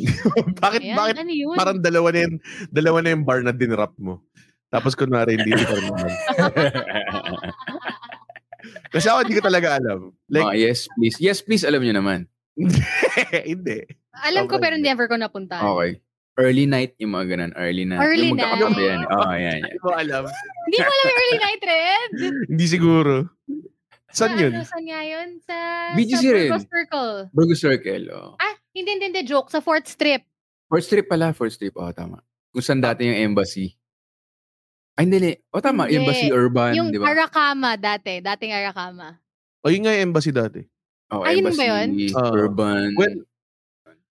bakit, Ayan, bakit ano yun? parang dalawa na yung, dalawa na yung bar na dinrap mo? Tapos kunwari hindi <laughs> ko naman. <laughs> Kasi ako hindi ko talaga alam. Like, Like, yes, please. Yes, please, alam nyo naman. <laughs> hindi. Alam ko pero never ko napunta. Okay. Early night, yung mga ganun. Early night. Early yung night. yan. <laughs> Oo, yan, yan. Hindi ko alam. Hindi mo alam yung early night red? <laughs> hindi siguro. Saan Sa yun? Ano, saan nga yun? Sa, BGC sa rin. Burgos Circle. Burgos Circle, oh. Ah, hindi, hindi, hindi. Joke. Sa fourth strip. First trip pala, first trip. Oh, tama. Kung saan dati yung embassy. Ay, hindi, hindi. O, tama. Hindi. Embassy Urban, yung di ba? Arakama dati. Dating Arakama. O yun nga yung embassy dati. Oh, Ah, yun embassy, ba yun? Ah. Urban. Well,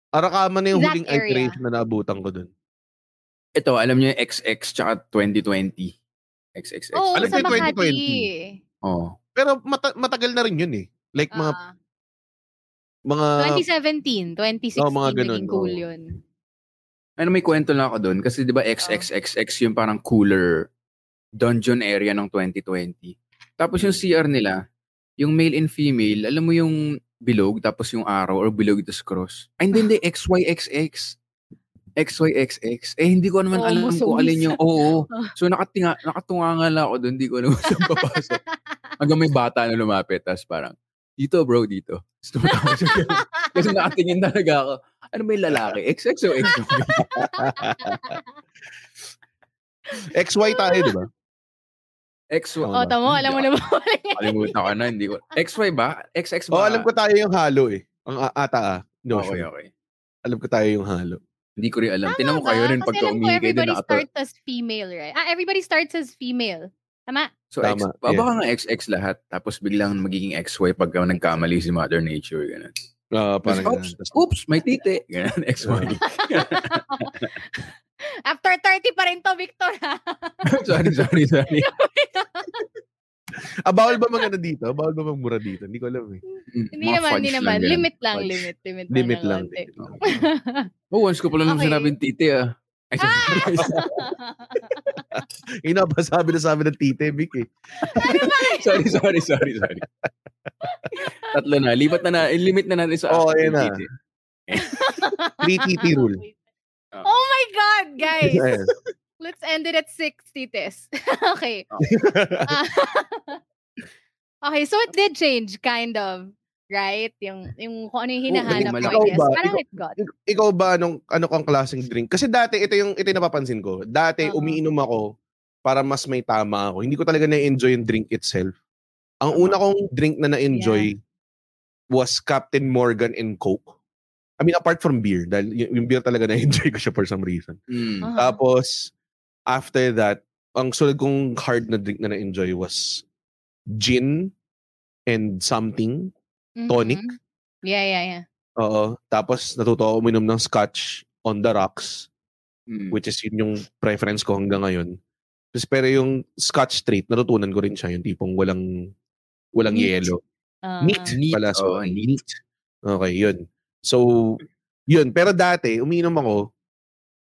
Arakama na yung That huling area. iteration na naabutan ko dun. Ito, alam niyo yung XX tsaka 2020. XXX. Oo, Alam sa Makati. 2020. Oh. Pero mata- matagal na rin yun eh. Like mga Ah, mga 2017, 2016, Oh, mga ganun, naging cool oo. yun. Ano, may kwento lang ako doon. Kasi di ba XXXX yung parang cooler dungeon area ng 2020. Tapos yung CR nila, yung male and female, alam mo yung bilog, tapos yung arrow, or bilog tapos cross. Ay, hindi, hindi. <laughs> XYXX. XYXX. Eh, hindi ko naman Oo, alam muso, kung alin yung, <laughs> oo. So, nakatinga, nakatunga nga lang ako doon. Hindi ko kung saan <laughs> papasok. Hanggang may bata na lumapit. Tapos parang, dito bro, dito. Siya. Kasi nakatingin talaga ako. Ano yung lalaki? XX o XY? XY tayo, di ba? XY. oh, tamo, alam mo na ba? Kalimutan ko na, hindi ko. XY ba? XX ba? Oh, alam ko tayo yung halo eh. Ang ata ah. No, Okay, sure. okay. Alam ko tayo yung halo. Hindi ko rin alam. Tama Tinan mo ba? kayo rin pagka alam ko umihi kayo din everybody starts as female, right? Ah, everybody starts as female. Tama? So, X, Tama, ba- yeah. baka nga XX lahat. Tapos biglang magiging XY pagka nagkamali si Mother Nature. Ganun. Ah, Tapos, parang oops, ganun. oops, may titi. Ganun, XY. <laughs> <laughs> After 30 pa rin to, Victor. ha? <laughs> sorry, sorry, sorry. <laughs> Ah, bawal ba mag ano dito? Bawal ba magmura dito? Hindi ko alam eh. hindi Mga naman, hindi naman. ganun. limit lang, Fudge. limit. Limit, Limit lang. lang. ng konti. <laughs> Oh, once ko pala naman Okay. sinabing titi ah. Ay, sorry. Yung napasabi na sabi ng tite, Vic eh. sorry, sorry, sorry, sorry. Tatlo na. Lipat na na. Limit na natin sa Oo, akin ayun yung na. titi. 3 Rule. Oh my God, guys! <laughs> Let's end it at 6 tites. <laughs> okay. Oh. Ah, <laughs> okay, so it did change, kind of. Right? Yung, yung kung ano yung hinahanap mo, malaki. I guess. Ba? Parang Ikaw- it got. Ik- ikaw ba anong ano kang klaseng drink? Kasi dati ito yung ito yung napapansin ko. Dati Oo. umiinom ako para mas may tama ako. Hindi ko talaga na-enjoy yung drink itself. Ang Tama. una kong drink na na-enjoy was Captain Morgan and Coke. I mean apart from beer dahil y- yung beer talaga <laughs> na-enjoy ko siya for some reason. Mm. Uh-huh. Tapos after that, ang sunod kong hard na drink na na-enjoy was gin and something. tonic? Mhm. Yeah, yeah, yeah. Oo. Tapos natuto ako uminom ng scotch on the rocks. Mm. which is yun yung preference ko hanggang ngayon. Tapos, pero yung Scotch straight, natutunan ko rin siya. Yung tipong walang walang Neat. yelo. Ah. Neat, Neat, pala. So, oo, neat. Okay, yun. So, yun. Pero dati, uminom ako,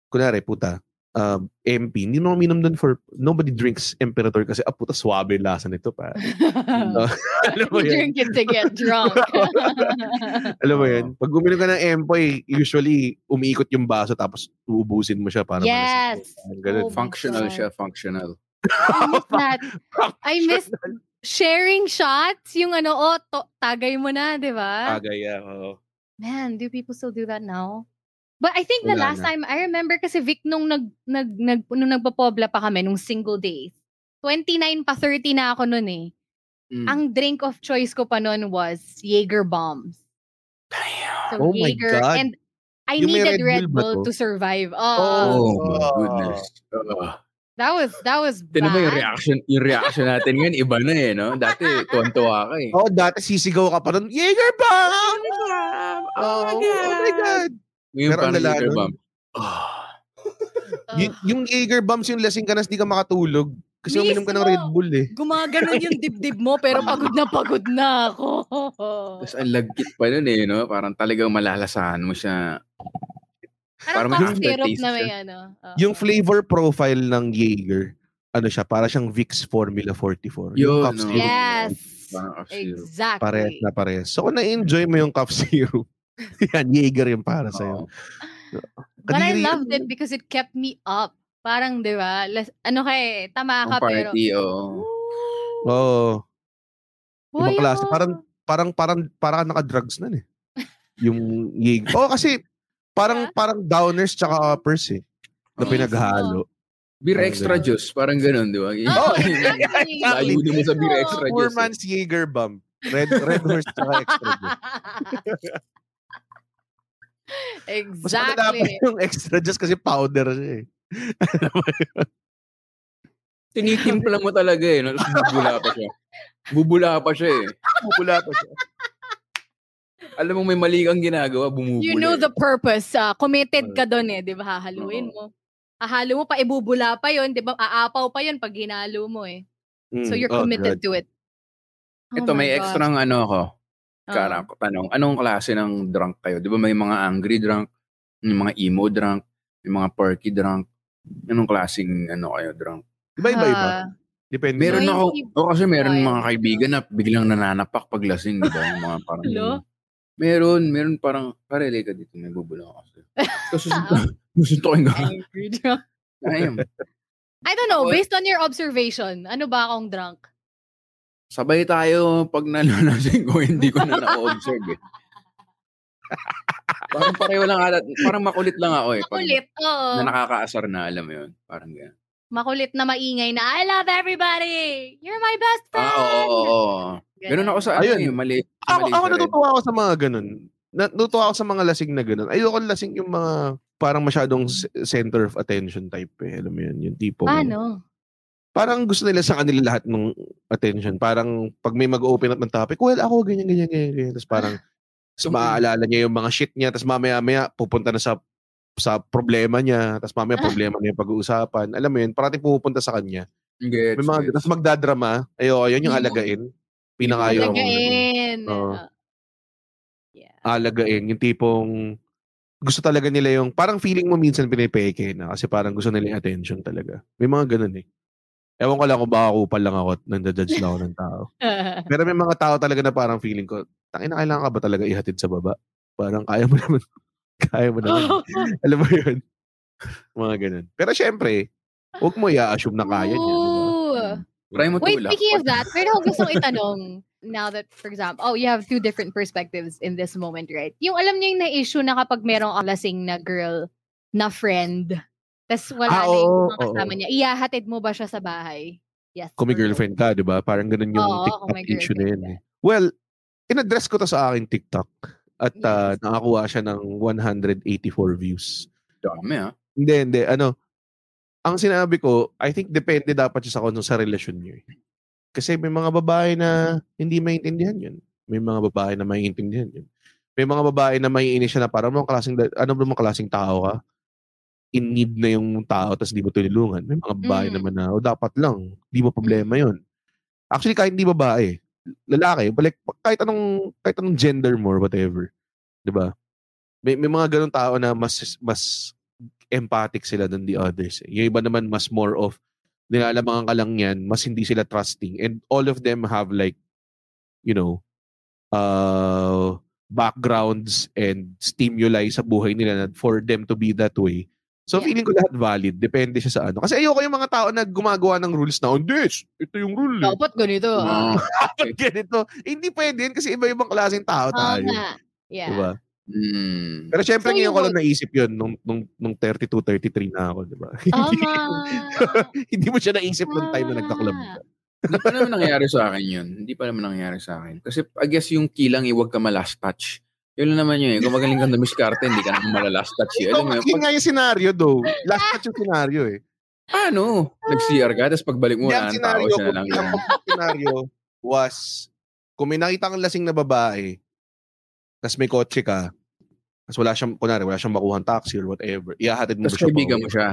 kunwari, puta, um, MP, hindi mo uminom dun for, nobody drinks Emperador kasi, ah, puta, swabe lasa nito pa. No? <laughs> <laughs> Alam mo You yun? drink it to get drunk. <laughs> Alam mo yun? Pag uminom ka ng Empoy, usually, umiikot yung baso tapos uubusin mo siya para Yes. Ganun. Oh Functional God. siya, functional. I miss that. I miss sharing shots. Yung ano, oh, to- tagay mo na, di ba? Agay, yeah. oo. Man, do people still do that now? But I think the Wala last na. time, I remember kasi Vic, nung, nag, nag, nag, nung nagpapobla pa kami, nung single days, 29 pa 30 na ako nun eh. Mm. Ang drink of choice ko pa nun was Jaeger bombs. So Oh my Jaeger, God. and I may needed Red Red Bull Bull to? survive. Oh. Oh, Oh, my goodness. Uh, that was, that was Tinan mo yung bad. reaction, yung reaction natin ngayon, iba na eh, no? Dati, tuwan-tuwa ka eh. Oo, dati sisigaw ka pa nun, Jaeger <laughs> bomb! Oh, oh my God! Ngayon Pero ang lala nun. bomb. Ah. Y- yung Jaeger bombs yung lasing ka na hindi ka makatulog. Kasi uminom ka ng Mismo. Red Bull eh. Gumaganon yung dibdib mo, pero pagod na pagod na ako. Tapos ang lagkit pa nun eh, no? Parang talagang malalasahan mo siya. Parang Parang syrup na may ano. oo. Yung flavor profile ng Jaeger, ano siya, para siyang Vicks Formula 44. Yun, yung cough no? syrup, Yes. Parang cough syrup. Exactly. pares na pares. So kung na-enjoy mo yung cough <laughs> syrup, <laughs> yan, Jaeger yung para sa'yo. Oo. But I loved it because it kept me up. Parang, di ba? Ano kay, tama ka, Ang pero... party, oo. Oo. Uy, Ibang klase. Parang, parang, parang, parang ka naka-drugs na eh. Yung Jaeger. Oo, kasi parang, parang downers tsaka uppers eh. Na pinaghalo. Beer extra juice, parang ganun, di ba? <laughs> <laughs> Oo, exactly. Layunin mo sa beer extra juice. eh. man's Jaeger bomb. Red, red horse tsaka extra juice. <laughs> Mas exactly. <laughs> yung extra juice kasi powder siya eh. <laughs> Tinitimpla mo talaga eh. bubula pa siya. Bubula pa siya eh. Bubula pa siya. Alam mo may mali kang ginagawa, bumubula. You know eh. the purpose. ah, committed ka doon eh, di ba? Hahaluin mo. Hahalo mo pa, ibubula pa yon di ba? Aapaw pa yon pag hinalo mo eh. So Mm, you're oh, committed God. to it. Oh Ito, may gosh. extra ano ako. Oo. Kara, tanong, anong klase ng drunk kayo? Di ba may mga angry drunk, may mga emo drunk, may mga perky drunk. Anong klaseng ano kayo drunk? Iba-iba-iba. Ah, Depende. Meron ako, o kasi meron mga kaibigan na biglang nananapak pag lasing, di ba? Yung mga parang, Hello? meron, meron parang, parelay ka dito, may bubula ako sa'yo. Kasi gusto <laughs> <laughs> ko yung angry drunk. Ayun. I don't know, based on your observation, ano ba akong drunk? Sabay tayo pag nalalasing ko, hindi ko na na-observe eh. parang pareho lang ata, parang makulit lang ako eh. Pag, Makulit, oo. na nakakaasar na, alam mo yun. Parang gano'n. Makulit na maingay na, I love everybody! You're my best friend! Ah, oo, oo, oo. Ganun ako sa ano Ayun. eh, mali. Ako, mali ako natutuwa ako sa mga ganun. Natutuwa ako sa mga lasing na ganun. Ayoko lasing yung mga parang masyadong center of attention type eh. Alam mo yun, yung tipo. Paano? Parang gusto nila sa kanila lahat ng attention. Parang pag may mag-open up ng topic, well, ako ganyan, ganyan, ganyan. ganyan. Tapos parang tapos maaalala niya yung mga shit niya. Tapos mamaya-maya pupunta na sa sa problema niya. Tapos mamaya problema niya yung pag-uusapan. Alam mo yun, parating pupunta sa kanya. Gets, May mga, gets. tapos magdadrama. Ayoko, yun yung Mm. alagain. Pinakayo ko. Lagain. Oo. Yeah. alagain, yung tipong gusto talaga nila yung, parang feeling mo minsan pinipeke na kasi parang gusto nila yung attention talaga. May mga ganun eh. Ewan ko lang kung baka kupal lang ako at nandajudge lang ako ng tao. <laughs> Pero may mga tao talaga na parang feeling ko, tangina kailangan ka ba talaga ihatid sa baba? Parang kaya mo naman. <laughs> kaya mo naman. Alam mo yun? <laughs> mga ganun. Pero syempre, huwag mo i-assume na kaya niya. Try mo Wait, speaking of that, pero ako gusto kong itanong, now that, for example, oh, you have two different perspectives in this moment, right? Yung alam niyo yung na-issue na kapag merong lasing na girl na friend, tas wala Ah, na yung oo, mga kasama oo. niya, iyahatid mo ba siya sa bahay? Yes. Kung may girlfriend ka, di ba? Parang ganun yung Oo, TikTok issue na yun. Eh. Well, in-address ko to sa aking TikTok at ah, Yes. nakakuha siya ng 184 views. Dami ah. Hindi, hindi. Ano, ang sinabi ko, I think depende dapat siya sa kung sa relasyon niyo. eh. Kasi may mga babae na hindi maintindihan yun. May mga babae na maintindihan yun. May mga babae na maiinis siya na parang ano klaseng, ano ba mga klaseng tao ka? In need na yung tao tapos di mo tulungan. May mga babae Mm. naman na, o dapat lang, di mo problema yun. Actually, kahit hindi babae, lalaki, like, kahit anong, kahit anong gender mo or whatever. Di ba? May, may mga ganong tao na mas, mas empathic sila than the others. eh. Yung iba naman mas more of, nilalamangan ka lang yan, mas hindi sila trusting. And all of them have like, you know, uh, backgrounds and stimuli sa buhay nila na for them to be that way. So Yeah. feeling ko lahat valid. Depende siya sa ano. Kasi ayoko yung mga tao na gumagawa ng rules na, hindi, ito yung rule. eh." Dapat ganito. Ah, <laughs> <laughs> Dapat ganito. Eh, hindi pwede yun kasi iba-ibang klaseng tao tayo. nga. Yeah. Diba? mm. Pero syempre So, ngayon ko lang naisip yun nung, nung, nung 32, 33 na ako. Diba? <laughs> Tama. hindi mo siya naisip nung time na nagka-club ka. Hindi pa naman nangyari sa akin yun. Hindi pa naman nangyari sa akin. Kasi I guess yung kilang iwag ka malast touch. Yun lang naman yun eh. Kung magaling kang dumiskarte, hindi ka naman malalast touch eh. Ikaw, Alam mo yun, yun pag, nga yung scenario though. Last touch yung scenario eh. ano, nag-CR ka, tapos pagbalik mo, wala ang ng tao, scenario siya ko, na lang. ang complete scenario was, kung may nakita kang lasing na babae, tapos may kotse ka, tapos wala siyang, kunwari, wala siyang makuha taxi or whatever, iahatid mo Tapos ba siya kaibigan pauwi? mo siya.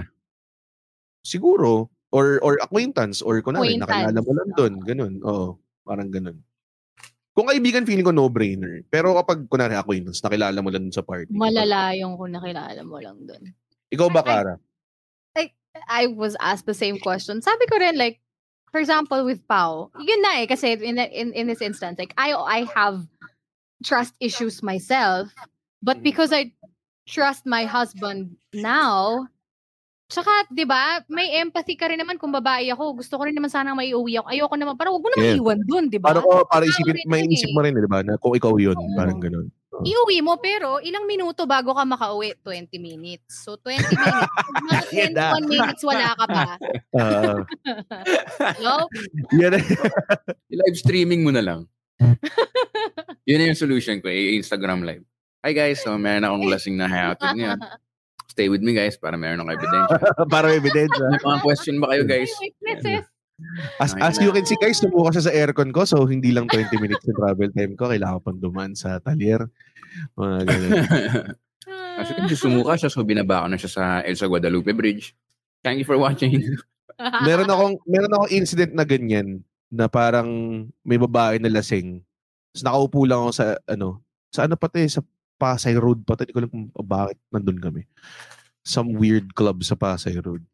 Siguro. Or or acquaintance. Or kunwari, Acquaintance. nakilala mo lang doon. Ganun. Oo. Parang ganun. Kung kaibigan, feeling ko no-brainer. Pero kapag, kunwari, acquaintance, nakilala mo lang dun sa party. Malala yung kung nakilala mo lang dun. Ikaw ba, Kara? I was asked the same question. Sabi ko rin, like, for example, with Pau, yun na eh, kasi in, in, in this instance, like, I, I have trust issues myself, but Mm. because I trust my husband now, tsaka, di ba, may empathy ka rin naman kung babae ako. Gusto ko rin naman sana maiuwi ako. Ayoko naman, parang wag mo naman Yeah. iwan dun, di ba? Para ko, para isipin, may isip eh. mo rin, di ba? Na kung ikaw yun, Oo. parang ganun. Iuwi mo, pero ilang minuto bago ka makauwi? 20 minutes. So, 20 minutes. <laughs> Mga Yan na. 21 minutes, wala ka pa. Ah, No? yan eh. I-live streaming mo na lang. <laughs> Yun na yung solution ko, eh, Instagram live. Hi guys, so meron akong lasing na hayatid ngayon. <laughs> Stay with me guys para meron akong ebidensya. <laughs> para may ebidensya. May mga question ba kayo guys? Witnesses. As, as you can see guys, sumuka siya sa aircon ko. So, hindi lang 20 minutes yung travel time ko. Kailangan ko pang dumaan sa talyer. Mga ganun. <laughs> Kasi kung sumuka siya, so binaba ko na siya sa Elsa Guadalupe Bridge. Thank you for watching. <laughs> meron akong meron akong incident na ganyan na parang may babae na lasing. Tapos nakaupo lang ako sa ano, sa ano pati sa Pasay Road pati. Hindi ko alam kung bakit nandun kami. Some weird club sa Pasay Road.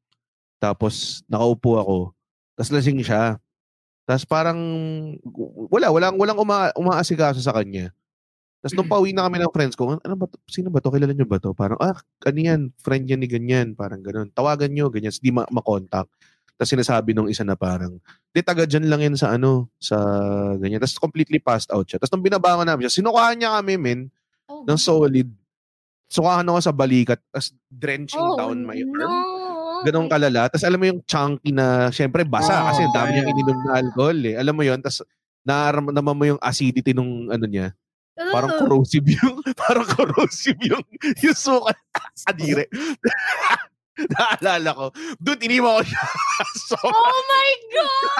Tapos nakaupo ako. Tapos lasing siya. Tapos parang wala, walang walang uma, umaasikaso sa kanya. Tapos nung pauwi na kami ng friends ko, ano ba to? Sino ba to? Kilala niyo ba to? Parang, ah, ano yan? Friend yan ni ganyan. Parang ganun. Tawagan niyo, ganyan. Hindi ma- makontak. Tapos sinasabi nung isa na parang, di taga dyan lang yan sa ano, sa ganyan. Tapos completely passed out siya. Tapos nung binabangon namin siya, sinukahan niya kami, men, Oh, ng solid. Sukahan ako sa balikat, tapos drenching oh, down my arm. no. Ganong kalala. Tapos alam mo yung chunky na, syempre basa Oh, kasi dami niyang ininom na alcohol eh. Alam mo yun, tapos nararamdaman mo yung acidity nung ano niya. Parang Ugh. corrosive yung, <laughs> parang corrosive yung, yung suka sa dire. <laughs> Naalala ko. Dude, iniwan ko siya. <laughs> so, Oh my God!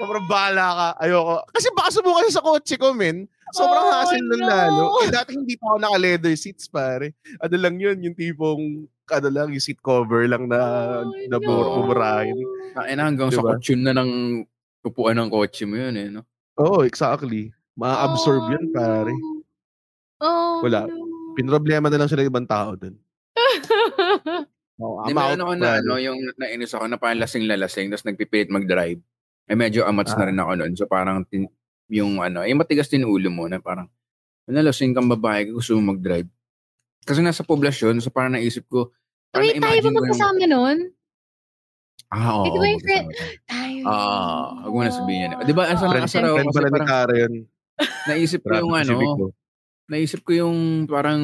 sobrang bahala ka. Ayoko. Kasi baka sumuka siya sa kotse ko, men. Sobrang Oh, hassle nun no. lalo. Eh, dati hindi pa ako naka-leather seats, pare. Ano lang yun, yung tipong, ano lang, yung seat cover lang na, Oh, na no. bumurahin. Ay na hanggang sa Diba? kutsyon na ng upuan ng kotse mo yun eh. No? Oo, oh, exactly. Ma-absorb yun, pare. Oh, Wala. no. Pinroblema na lang sila ng ibang tao dun. <laughs> Oh, Di I'm ba out, ano na, ano, yung nainis ako na parang lasing-lalasing tapos nagpipilit mag-drive. Eh medyo amats na Ah. rin ako noon. So parang tin, yung ano, eh matigas din ulo mo na parang ano, lasing kang babae, gusto mo mag-drive. Kasi nasa poblasyon, so parang naisip ko, parang Wait, tayo ba magkasama nun? Ah, oo. Di ba yung friend- tayo. Ah, huwag mo na sabihin yan. Di ba, asa Friend, asa raw friend kasi pala ni parang Kara yun. naisip ko yung ano, naisip ko yung parang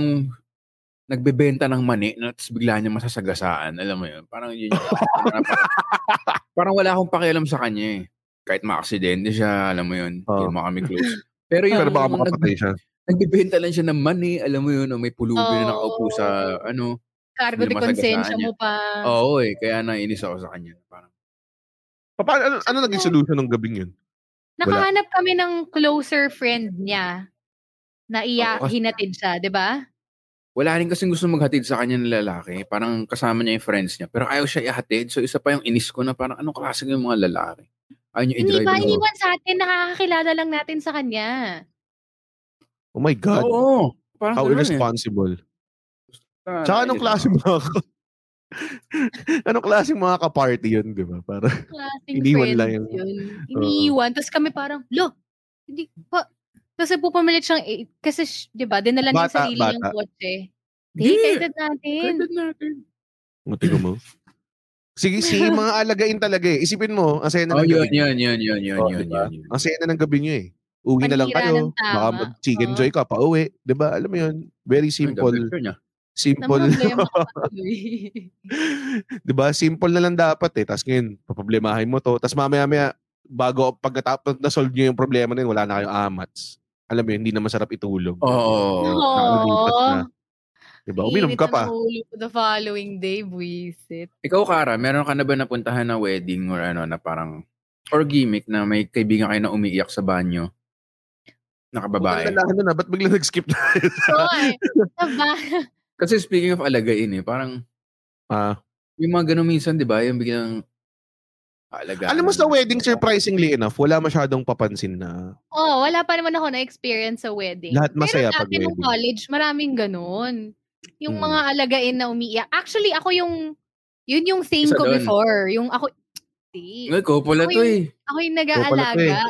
nagbebenta ng mani na tapos bigla niya masasagasaan. Alam mo yun? Parang yun. yun. parang, parang, parang wala akong pakialam sa kanya eh. Kahit maaksidente siya, alam mo yun. Hindi Oo. naman kami <laughs> close. Pero yung Pero baka nag- makapatay siya. nagbebenta lang siya ng mani, alam mo yun, o may pulubi na Oo. nakaupo sa ano. Cargo de Hindi niya. mo pa. Oo eh, kaya nainis ako sa kanya. Parang, Paano, ano, ano naging solution ng gabing yun? Nakahanap kami ng closer friend niya na iya kasi- hinatid siya, 'di ba? wala rin kasing gusto maghatid sa kanya ng lalaki. Parang kasama niya yung friends niya. Pero ayaw siya ihatid. So isa pa yung inis ko na parang anong klase yung mga lalaki. Niya Hindi i-drive. ba yung- iniwan sa atin, nakakakilala lang natin sa kanya. Oh my God. Oo. Parang How ganun eh. irresponsible. Ah, Tsaka anong klase mga <laughs> anong klase mga ka-party yun, di ba? Para Klaseng Iniwan lang yun. yun. Iniwan. Tapos kami parang, lo, hindi pa. Kasi pupamilit siyang, eh, kasi, sh- di ba, dinala niya yung Bata, sarili bata. niyang kotse. Hindi. Hindi, edad natin. Credit natin. Tingnan mo. Sige, si <laughs> mga alagain talaga eh. Isipin mo, ang saya na Oh, ng yun, gabi. yun, yun, yun, yun, Oh, yun, diba? yun, yun. Ang saya na ng gabi nyo eh. Uwi na lang kayo. Baka mag-chicken Oo. joy ka, pauwi. Ba? Alam mo yun, very simple. Na Simple. problema ka <laughs> tuloy. <laughs> di ba? Simple na lang dapat eh. Tapos ngayon, paproblemahin mo to. Tapos mamaya-maya, bago pagkatapos na-solve nyo yung problema na yun, wala na kayong amats. Alam mo yun, hindi na masarap itulog. Oo. Nakakalipas na. Di ba? Uminom ka pa. the following day, buwisit. Ikaw, Kara, meron ka na ba napuntahan na wedding or ano na parang or gimmick na may kaibigan kayo na umiiyak sa banyo? Nakababae. Ang lalahan na, ba't biglang nag-skip na? So, ay, diba? Kasi speaking of alagain eh, parang Ah. yung mga ganun minsan, di ba? Yung biglang alagaan. Alam mo sa wedding, surprisingly enough, wala masyadong papansin na Oh, wala pa naman ako na-experience sa wedding. Lahat masaya Pero pag wedding. college, maraming ganun. Yung Hmm. mga alagain na umiiyak. Actually, ako yung, yun yung thing Isa ko doon. before. Yung ako, Di. Ay, Ako to yung- eh. Ako yung nag-aalaga.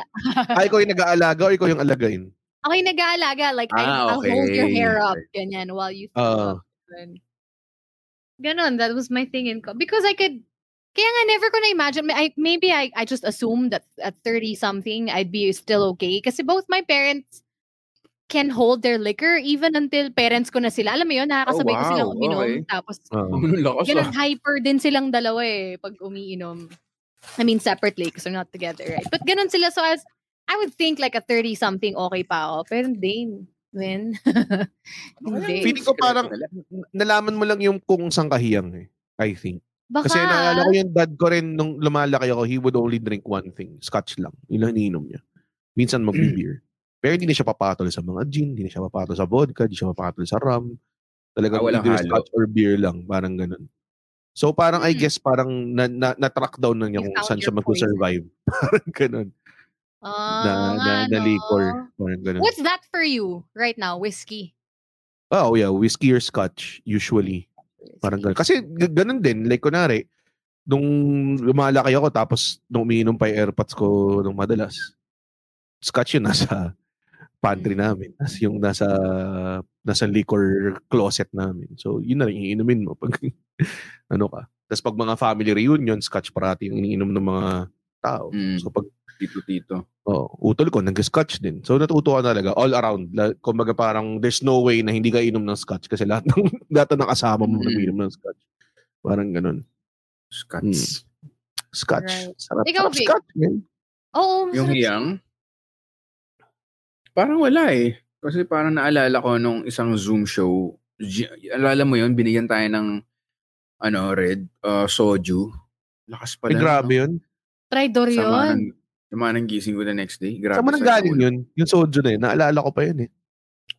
Ay, <laughs> ikaw yung nag-aalaga o ikaw yung alagain? Ako yung nag-aalaga. Like, I, Ah, I'll hold your okay. hair up. Ganyan, while you Ah. Ganun. Ganon, that was my thing in co- Because I could, kaya nga never ko na-imagine, I, maybe I, I just assumed that at 30-something, I'd be still okay. Kasi both my parents can hold their liquor even until parents ko na sila. Alam mo yun, nakakasabay ko Oh, wow. silang uminom. Okay. Tapos, <laughs> lakas ganun, ah. hyper din silang dalawa eh, pag umiinom. I mean, separately, because they're not together, right? But ganun sila, so I, was, I would think like a 30-something okay pa ako. Pero hindi, when? <laughs> hindi. Feeling ko parang nalaman mo lang yung kung saan kahiyang eh. I think. Baka, Kasi naalala ko yung dad ko rin nung lumalaki ako, he would only drink one thing, scotch lang. Yun lang iniinom niya. Minsan mag-beer. Pero hindi na siya papatol sa mga gin, hindi na siya papatol sa vodka, hindi siya papatol sa rum. Talagang Ah, walang either halo. scotch or beer lang, parang ganun. So parang I Hmm. guess parang na, na, na-track down na niya kung saan siya mag-survive. <laughs> parang ganun. Ah, Na, na, nga, na liquor. Parang ganun. What's that for you right now? Whiskey. Oh yeah, whiskey or scotch usually. Parang ganun. Kasi ganun din. Like, kunwari, nung lumalaki ako, tapos nung umiinom pa yung airpods ko nung madalas, scotch yun nasa pantry Mm. namin. Tapos yung nasa nasa liquor closet namin. So, yun na rin iinumin mo pag <laughs> ano ka. Tapos pag mga family reunion, scotch parati yung iniinom ng mga tao. Mm. So, pag Tito-tito. oh, utol ko, nag-scotch din. So, natuto ka talaga all around. La, kumbaga parang there's no way na hindi ka inom ng scotch kasi lahat ng, <laughs> lahat ng kasama mo Mm. nag-inom ng scotch. Parang ganun. Scotch. Scotch. Right. Sarap, Ikaw, sarap Vic? scotch. Man. Oo, Yung masarap hiyang? Parang wala eh. Kasi parang naalala ko nung isang Zoom show, G- alala mo yun, binigyan tayo ng ano, red, uh, soju. Lakas Ay, pala. grabe no? yun. Tridor Sama yun. ng, sama ng gising ko the next day. Grabe Saan mo nang sa galing yun? Yung soju na yun. Naalala ko pa yun eh.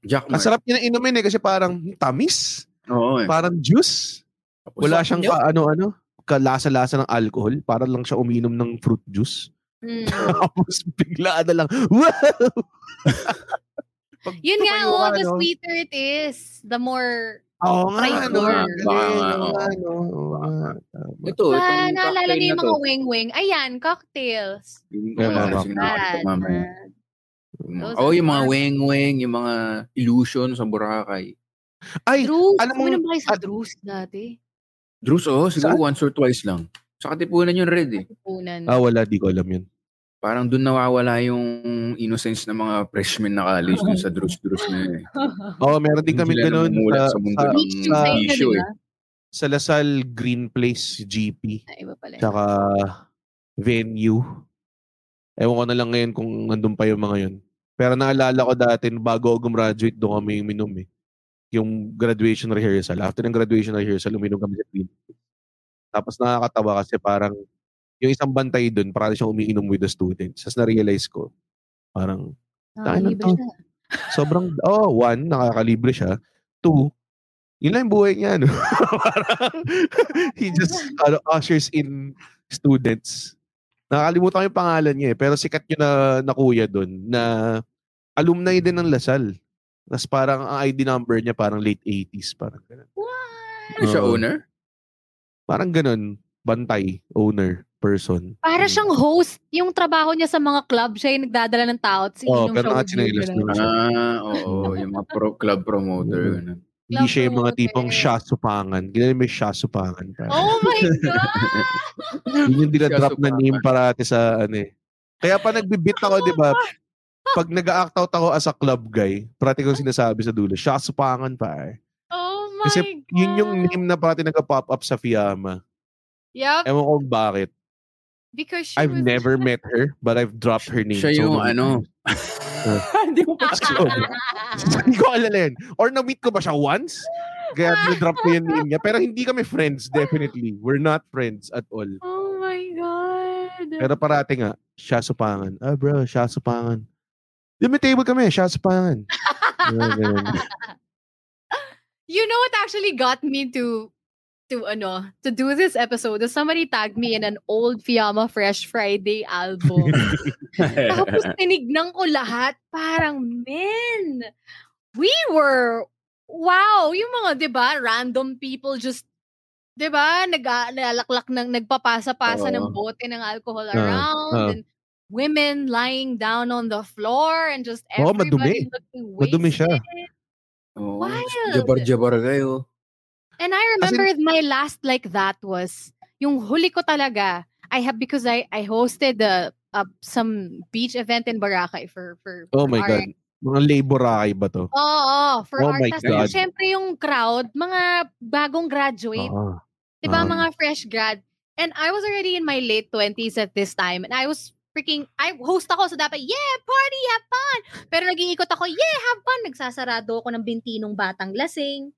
Jack Ang sarap niya na inumin eh kasi parang tamis. Oo eh. Parang juice. Tapos Wala siyang ka, ano-ano, kalasa-lasa ng alcohol. Para lang siya uminom ng fruit juice. Mm. <laughs> Tapos bigla na lang, wow! <laughs> Pag Yun nga, oh, the sweeter it is, the more... Oo nga, ano, galing, nga, oo oo. nga, no, oo nga, tama. Ito, Ah, naalala niyo yung mga wing-wing. Ayan, cocktails. Yeah, Bad, bad. Those Oh, yung mga fun. weng-weng, yung mga illusion sa Boracay. Ay, Drews. alam mo- ba kayo sa Drews dati? Drews, oh, siguro once or twice lang. Sa Katipunan yun red eh. Punan. ah, wala, di ko alam yun. Parang doon nawawala yung innocence ng mga freshmen na college dun sa <laughs> Drews-Drews na yun eh. Oo, meron din kami ganun sa, sa mundo sa, ng sa- issue eh. sa Lasal Green Place GP. Ah, iba pala. Tsaka venue. Ewan ko na lang ngayon kung nandun pa yung mga yun. Pero naalala ko dati, bago ako gumraduate, doon kami minom eh. Yung graduation rehearsal. After ng graduation rehearsal, uminom kami sa Green Place. Tapos nakakatawa kasi parang yung isang bantay doon, parang siyang umiinom with the students. Tapos na-realize ko, parang Tayo na libre to. siya. sobrang, oh, one, nakakalibre siya. Two, Yun lang yung buhay niya, no? <laughs> Parang, he just ano, ushers in students. Nakakalimutan ko yung pangalan niya eh. Pero sikat yun na, na kuya doon na alumni din ng Lasal. Tapos parang ang ID number niya parang late 80s. Parang ganun. Ano siya, Oo. owner? Parang ganun. Bantay. Owner. Person. Para Mm. siyang host. Yung trabaho niya sa mga club, siya yung nagdadala ng tao at Oo, iinom pero you, naman ganun. siya. Ah, oo. yung mga pro, club promoter. Mm. Ganun. Hindi siya yung mga tipong siya supangan. Mo yung siya supangan. parang. Oh my <laughs> God! Yun yung dinadrop na name parati sa ano eh. Kaya pa nagbibit ako, di ba? <laughs> Pag nag-act out ako as a club guy, parati kong sinasabi sa dulo, siya supangan pa eh. Oh my Kasi God! yun yung name na parati nagka-pop up sa Fiamma. Yup. Ewan ko kung bakit. Because she I've was... <laughs> never met her, but I've dropped her name. Siya so yung ano. <laughs> times. <laughs> Hindi ko pa So, Hindi ko alala yun. Or na-meet ko ba siya once? Kaya na-drop ko yung name niya. Pero hindi kami friends, definitely. We're not friends at all. Oh my God! Pero parati nga, siya supangan. Ah, bro, siya supangan. Di may table kami, siya supangan. You know what actually got me to to ano to do this episode? is Somebody tagged me in an old Fiamma Fresh Friday album. <laughs> Tapos tinignan ko lahat. Parang, men, we were, wow, yung mga, di ba, random people just, di ba, nag, nalaklak ng, nagpapasa-pasa ng Oo. bote ng alcohol Ah, around. ah. and women lying down on the floor and just everybody madumi. looking Madumi siya. wasted. Wild. Jabar-jabar kayo. And I remember my last like that was yung huli ko talaga. I have because I I hosted the uh, some beach event in Boracay for for Oh for my our- God. Mga laboray ba to? Oo, oo, for Oh our my tas- God. Syempre yung crowd, mga bagong graduate, Oo. 'di ba, ah. mga fresh grad. And I was already in my late 20s at this time and I was freaking I host ako so dapat yeah, party, have fun. Pero nag-iikot ako, yeah, have fun. Nagsasarado ako ng bintinong batang lasing.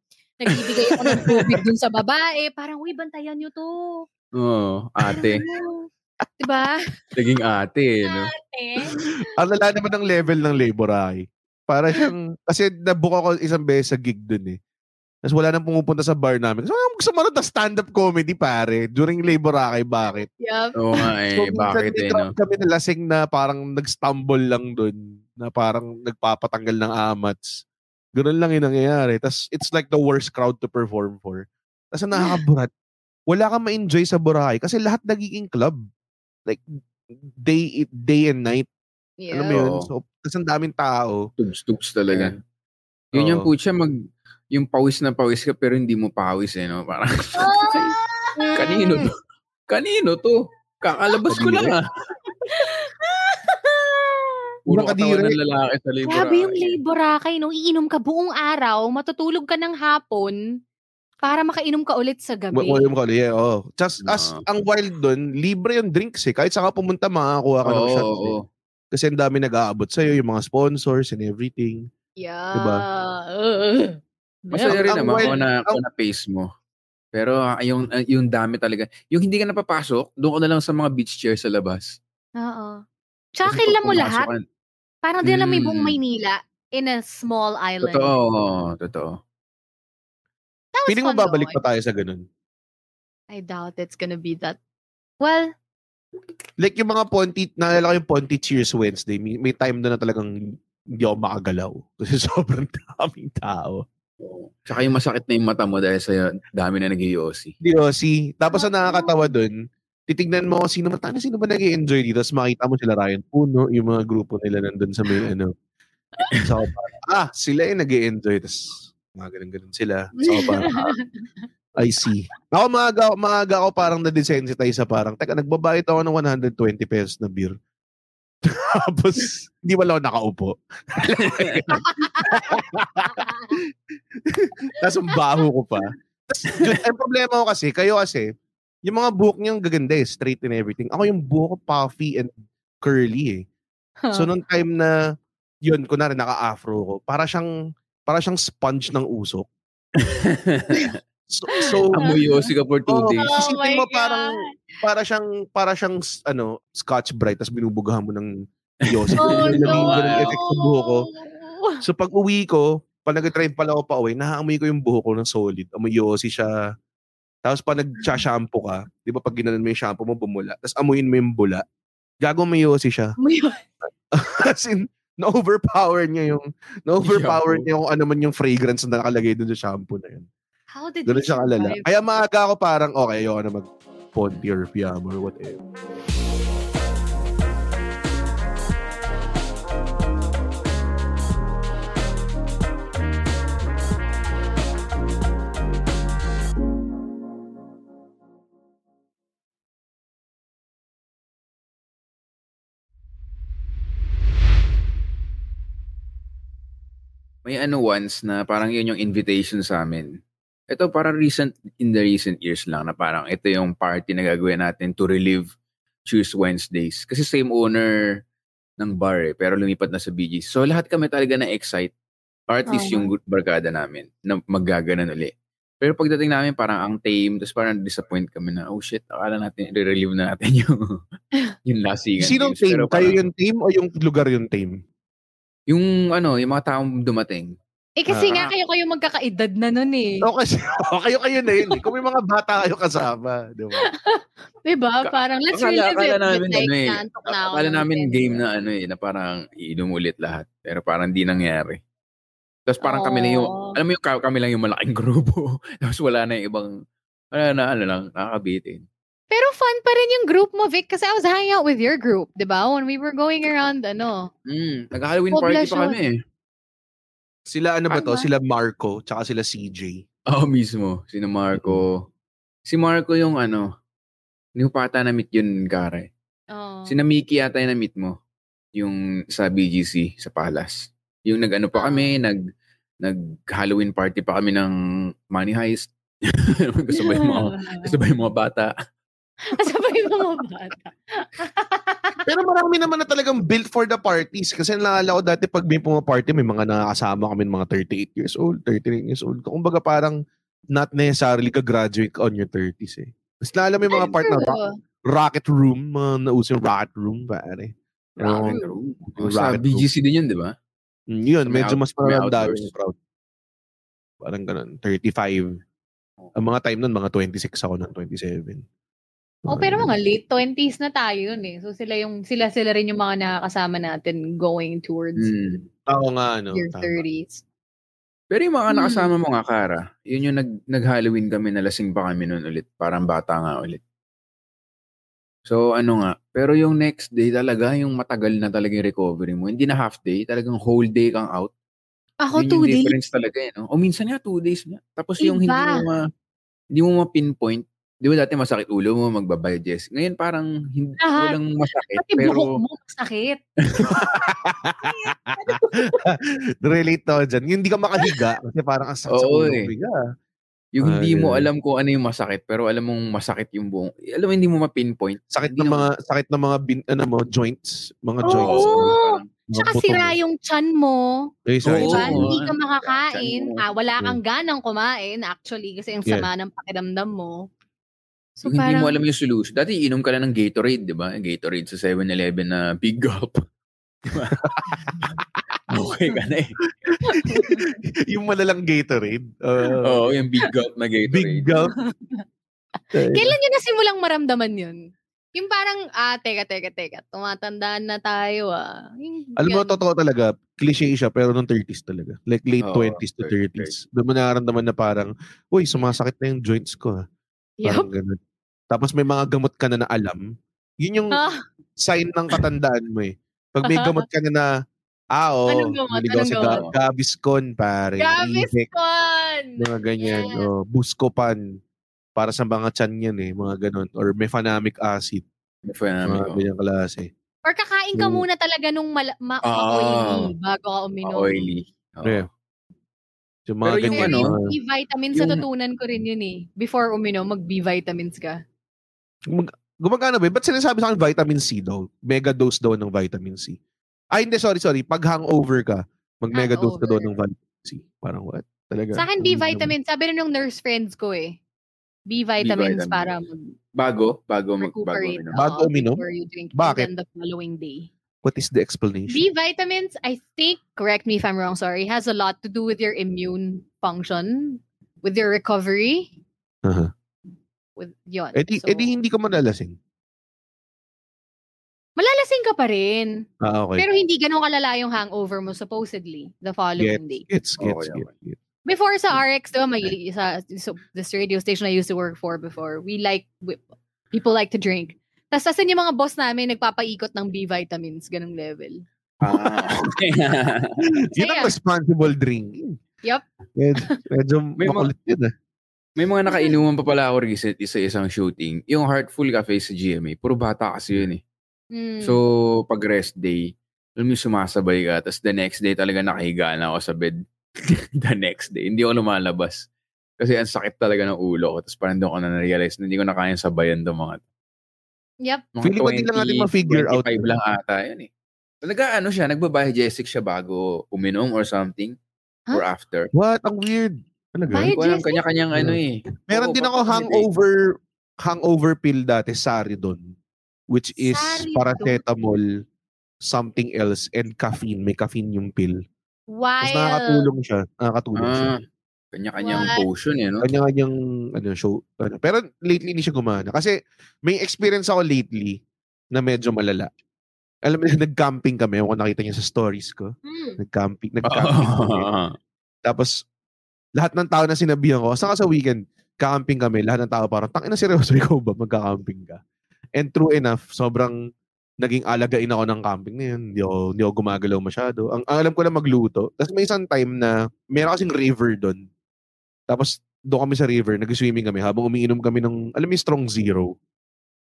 Nagbibigay ako ng tubig dun sa babae. Parang, uy, bantayan nyo to. Oo, ate. Ano? Diba? Naging ate, no? Eh? <laughs> Ang lala naman ng level ng laboray. Para siyang, kasi nabook ako isang beses sa gig dun eh. Tapos wala nang pumupunta sa bar namin. So, gusto mo na stand-up comedy, pare. During labor akay, bakit? Yup. Oo nga eh, So, bakit eh, no? kami na lasing na parang nag-stumble lang dun. Na parang nagpapatanggal ng amats. Ganun lang yung nangyayari. Tapos, it's like the worst crowd to perform for. Tapos, ang nakakaburat. Wala kang ma-enjoy sa Boracay kasi lahat nagiging club. Like, day day and night. Alam mo yun? So, tapos ang daming tao. Tugs-tugs talaga. Yeah. Yun yung putya, mag, yung pawis na pawis ka pero hindi mo pawis eh, no? Parang, <laughs> kanino to? Kanino to? Kakalabas ko lang ah. <laughs> Puro katawan ng lalaki sa libro. Grabe yung laborakay, no? Iinom ka buong araw, matutulog ka ng hapon, para makainom ka ulit sa gabi. Wala mo kali, yeah, oh. Just, as, Oo. ang wild dun, libre yung drinks eh. Kahit saan ka pumunta, makakakuha ka ng Oo, shots oo. eh. Kasi ang dami nag-aabot sa'yo, yung mga sponsors and everything. Yeah. Diba? Uh, Masaya rin naman wild- kung na, kung na pace mo. Pero ah, yung, ah, yung dami talaga. Yung hindi ka napapasok, doon ka na lang sa mga beach chairs sa labas. Oo. Tsaka kilala mo lahat. ka- Parang din lang may buong Mm. Maynila in a small island. Totoo, totoo. Feeling mo babalik pa tayo sa ganun. I doubt it's gonna be that. Well, Like yung mga Ponti, naalala ko yung Ponti Cheers Wednesday, may, may time doon na talagang hindi ako makagalaw. <laughs> Kasi sobrang daming tao. Tsaka yung masakit na yung mata mo dahil sa dami na o, si, tapos ang nakakatawa doon, titignan mo sino ba, tana, sino ba nag enjoy dito? Tapos makita mo sila Ryan Puno, yung mga grupo nila nandun sa may ano. So, parang, ah, sila yung nag enjoy Tapos, mga ganun-ganun sila. So, parang, ah, I see. Ako maaga, maaga ako parang na-desensitize sa parang, teka, nagbabayad ako ng 120 pesos na beer. <laughs> Tapos, hindi wala ako nakaupo. <laughs> Tapos ang baho ko pa. Tapos, yun, ang problema ko kasi, kayo kasi, yung mga buhok niyang gaganda eh, straight and everything. Ako yung buhok ko puffy and curly eh. So, nung time na, yun, kunwari naka-afro ko, para siyang, para siyang sponge ng usok. <laughs> So, so Amoy ka for two Oo, days. Oh isipin mo parang, para siyang, para siyang, ano, scotch bright, tapos binubugahan mo ng yosi. oh Yung no. ganun effect sa buhok ko. So, pag uwi ko, pag nag-drive pala ako pa uwi, naamoy ko yung buhok ko ng solid. Amoy Yossi siya. Tapos pag nag-shampoo ka, di ba pag ginanon mo yung shampoo mo, bumula. Tapos amuyin mo yung bula. Gago may Yossi siya. <laughs> May- As in, na-overpower niya yung, na-overpower niya yung ano man yung fragrance na nakalagay dun sa shampoo na yun. How did Ganun he siya kalala. Kaya maaga ako parang, okay, ayoko na mag-ponty or piyama or whatever. May ano once na parang yun yung invitation sa amin. Ito parang recent, in the recent years lang na parang ito yung party na gagawin natin to relive Choose Wednesdays. Kasi same owner ng bar eh, pero lumipat na sa BGC. So lahat kami talaga na-excite. Or at least Oo. yung barkada namin na maggaganan uli. Pero pagdating namin parang ang tame, tapos parang disappoint kami na, oh shit, akala natin, i-relive na natin <laughs> yung, <laughs> yung lasingan. Sinong games. team? Pero Kayo parang- yung team o yung lugar yung team? Yung ano, yung mga taong dumating. Eh kasi Ah. nga kayo kayo magkakaedad na nun eh. O kasi, o kayo kayo na yun. eh. Kung may mga bata kayo kasama. Di ba? <laughs> Diba? Ka- Parang let's akala, relive it. namin like, ano eh. na Akala namin 10 game na ano eh, na parang iinom ulit lahat. Pero parang di nangyari. Tapos parang kami lang yung, Oh. alam mo yung ka- kami lang yung malaking grupo. <laughs> Tapos wala na yung ibang, wala na, ano lang, nakakabitin. Pero fun pa rin yung group mo, Vic, kasi I was hanging out with your group, di ba? When we were going around, ano. Mm, nag-Halloween party pa kami eh. Sila ano ba to? Sila Marco, tsaka sila CJ. Oo mismo. Sino Marco. Si Marco yung ano, hindi pa ata na-meet yun, Kare. Oh. Si Namiki yata yung na-meet mo. Yung sa BGC, sa Palace. Yung nag-ano pa kami, nag nag-Halloween party pa kami ng Money Heist. <laughs> gusto ba yung mga, <laughs> gusto ba yung mga bata? <laughs> Sabay yung mga bata. <laughs> Pero marami naman na talagang built for the parties. Kasi naalala ko dati pag may pumaparty, may mga nakakasama kami mga 38 years old, 39 years old. Kumbaga parang not necessarily ka-graduate ka on your 30s eh. Mas naalala mo yung mga part na rock, rocket room, mga nauso yung rocket room, pare. Rocket Oo. room. Yung sa rocket BGC din yun, di ba? Mm, Yun, May medyo out- mas may matanda outdoors. yung crowd. Parang ganun, 35. Ang mga time nun, mga 26 ako nun, 27. Oh, pero mga late 20s na tayo yun eh. So sila yung sila sila rin yung mga nakakasama natin going towards Mm. Oo nga, no. your tama. 30s. Pero yung mga Hmm. nakasama mo nga, Kara, yun yung nag, nag-Halloween kami, nalasing pa kami noon ulit. Parang bata nga ulit. So, ano nga. Pero yung next day talaga, yung matagal na talaga yung recovery mo. Hindi na half day, talagang whole day kang out. Ako Yun two yung days. difference talaga eh. No? O minsan nga, two days nga. Tapos yung hindi Iba. mo ma, hindi mo ma-pinpoint. Di ba dati masakit ulo mo, magbabayades. Ngayon parang hindi, Lahat. walang masakit. Pati pero buhok mo sakit. <laughs> Relate to dyan. Yung hindi ka makahiga. Kasi parang ang sakit sa Oo, ulo. eh. Biga. yung hindi mo Ayun. alam kung ano yung masakit, pero alam mong masakit yung buong, alam mo hindi mo ma-pinpoint. Sakit Hindi ng mga, naman- sakit ng mga, bin, ano mo, joints. Mga Oo. joints. Mga Tsaka sira mo. yung chan mo. Eh, Oo. sorry, Diba? sorry. Hindi ka makakain. mo. Ah, wala kang ganang kumain actually kasi Yeah. sama ng pakiramdam mo. So yung hindi parang, mo alam yung solution. Dati inom ka lang ng Gatorade, di ba? Gatorade sa 7-Eleven na big gulp. Di ba? <laughs> okay ka na eh. <laughs> yung malalang Gatorade. Uh, Oo, yung big gulp na Gatorade. big gulp. <laughs> kailan nyo nasimulang maramdaman yun? Yung parang, ah, teka, teka, teka, tumatandaan na tayo ah. Yung, Alam mo, totoo talaga, cliche siya, pero nung 30s talaga. Like late Oo, 20s to 30s. 30s. Doon mo nararamdaman na parang, uy, sumasakit na yung joints ko. ah." Parang Yup. ganun. Tapos may mga gamot ka na na alam. Yun yung Ah, sign ng katandaan mo eh. Pag may gamot <laughs> ka na na, ah, oh, Anong gamot? Anong sa gamot? Ga- Gaviscon, pare. Gaviscon! mga ganyan. Yes. Oh, Buscopan. Para sa mga chan yan eh, mga ganun. Or mefenamic acid. May phenomenon Mga ko. ganyang klase. Or kakain ka Mm. muna talaga nung mala- ma- Ah. ma-oily bago ka uminom. Oily. Oo. Yeah. Yung mga Pero yung ganyan. ano, B vitamins yung- natutunan ko rin yun eh. Before uminom, mag B vitamins ka. Gumag- gumagana ba? Ba't sinasabi sa akin vitamin C daw? Mega dose daw ng vitamin C. Ay, hindi, sorry, sorry. Pag hangover ka, mag-mega dose ka daw ng vitamin C. Parang what? Talaga. Sa akin, B vitamins. Sabi rin ng nurse friends ko eh. B vitamins vitamins. para Bago? Bago mag bago uminom. Bago uminom? Before you drink. Bakit? The following day. What is the explanation? B vitamins, I think, correct me if I'm wrong, sorry, has a lot to do with your immune function, with your recovery. Uh-huh. With yun. Eh di, So, eh di hindi ka malalasing. malalasing ka pa rin. Ah, okay. Pero hindi ganun kalala yung hangover mo supposedly the following day. Gets, gets, Okay, gets, gets. Before sa RX, diba, may, sa, so, this radio station I used to work for before, we like, we, people like to drink. Tapos tasan yung mga boss namin, nagpapaikot ng B vitamins, ganung level. Ah. <laughs> <laughs> Yun ang responsible drinking. Yup. Medyo, <laughs> medyo May mga- makulit yun ah. May mga nakainuman pa pala ako recent sa isang shooting. Yung Heartful Cafe sa GMA. Puro bata kasi yun eh. Mm. So, pag rest day, alam mo sumasabay ka. Tapos the next day talaga nakahiga na ako sa bed. the next day. Hindi ako lumalabas. Kasi ang sakit talaga ng ulo ko. Tapos parang doon ko na na-realize na hindi ko na kayang sabayan to mga Yep. mga Feeling ko di lang natin ma-figure out 25 yun. lang ata yun eh. Talaga ano siya, nagbabiogesic siya bago uminom or something. Huh? Or after. What? Ang weird. Talaga? Hindi ko alam, kanya-kanyang ano eh. Meron Oo, din ako eh. hangover hangover pill dati, Saridon. Which is Saridon. paracetamol, something else, and caffeine. May caffeine yung pill. Tapos Wild. nakakatulong siya. Nakakatulong siya. Ah, kanya-kanyang What? potion eh, no? Kanya-kanyang ano, show. Ano. Pero lately hindi siya gumana. Kasi may experience ako lately na medyo malala. Alam mo, <laughs> nag-camping kami. Kung nakita niyo sa stories ko. Mm. Nag-camping. <laughs> Nag-camping kami. Tapos, lahat ng tao na sinabihan ko, saan ka sa weekend? Camping kami. Lahat ng tao parang, tangin na seryoso, ikaw ba? Magka-camping ka. And true enough, sobrang naging alagain ako ng camping na yun. Hindi ako, hindi ako gumagalaw masyado. Ang, ang alam ko lang magluto. Tapos may isang time na, meron kasing river doon. Tapos, doon kami sa river, nag-swimming kami habang umiinom kami ng, alam mo strong zero.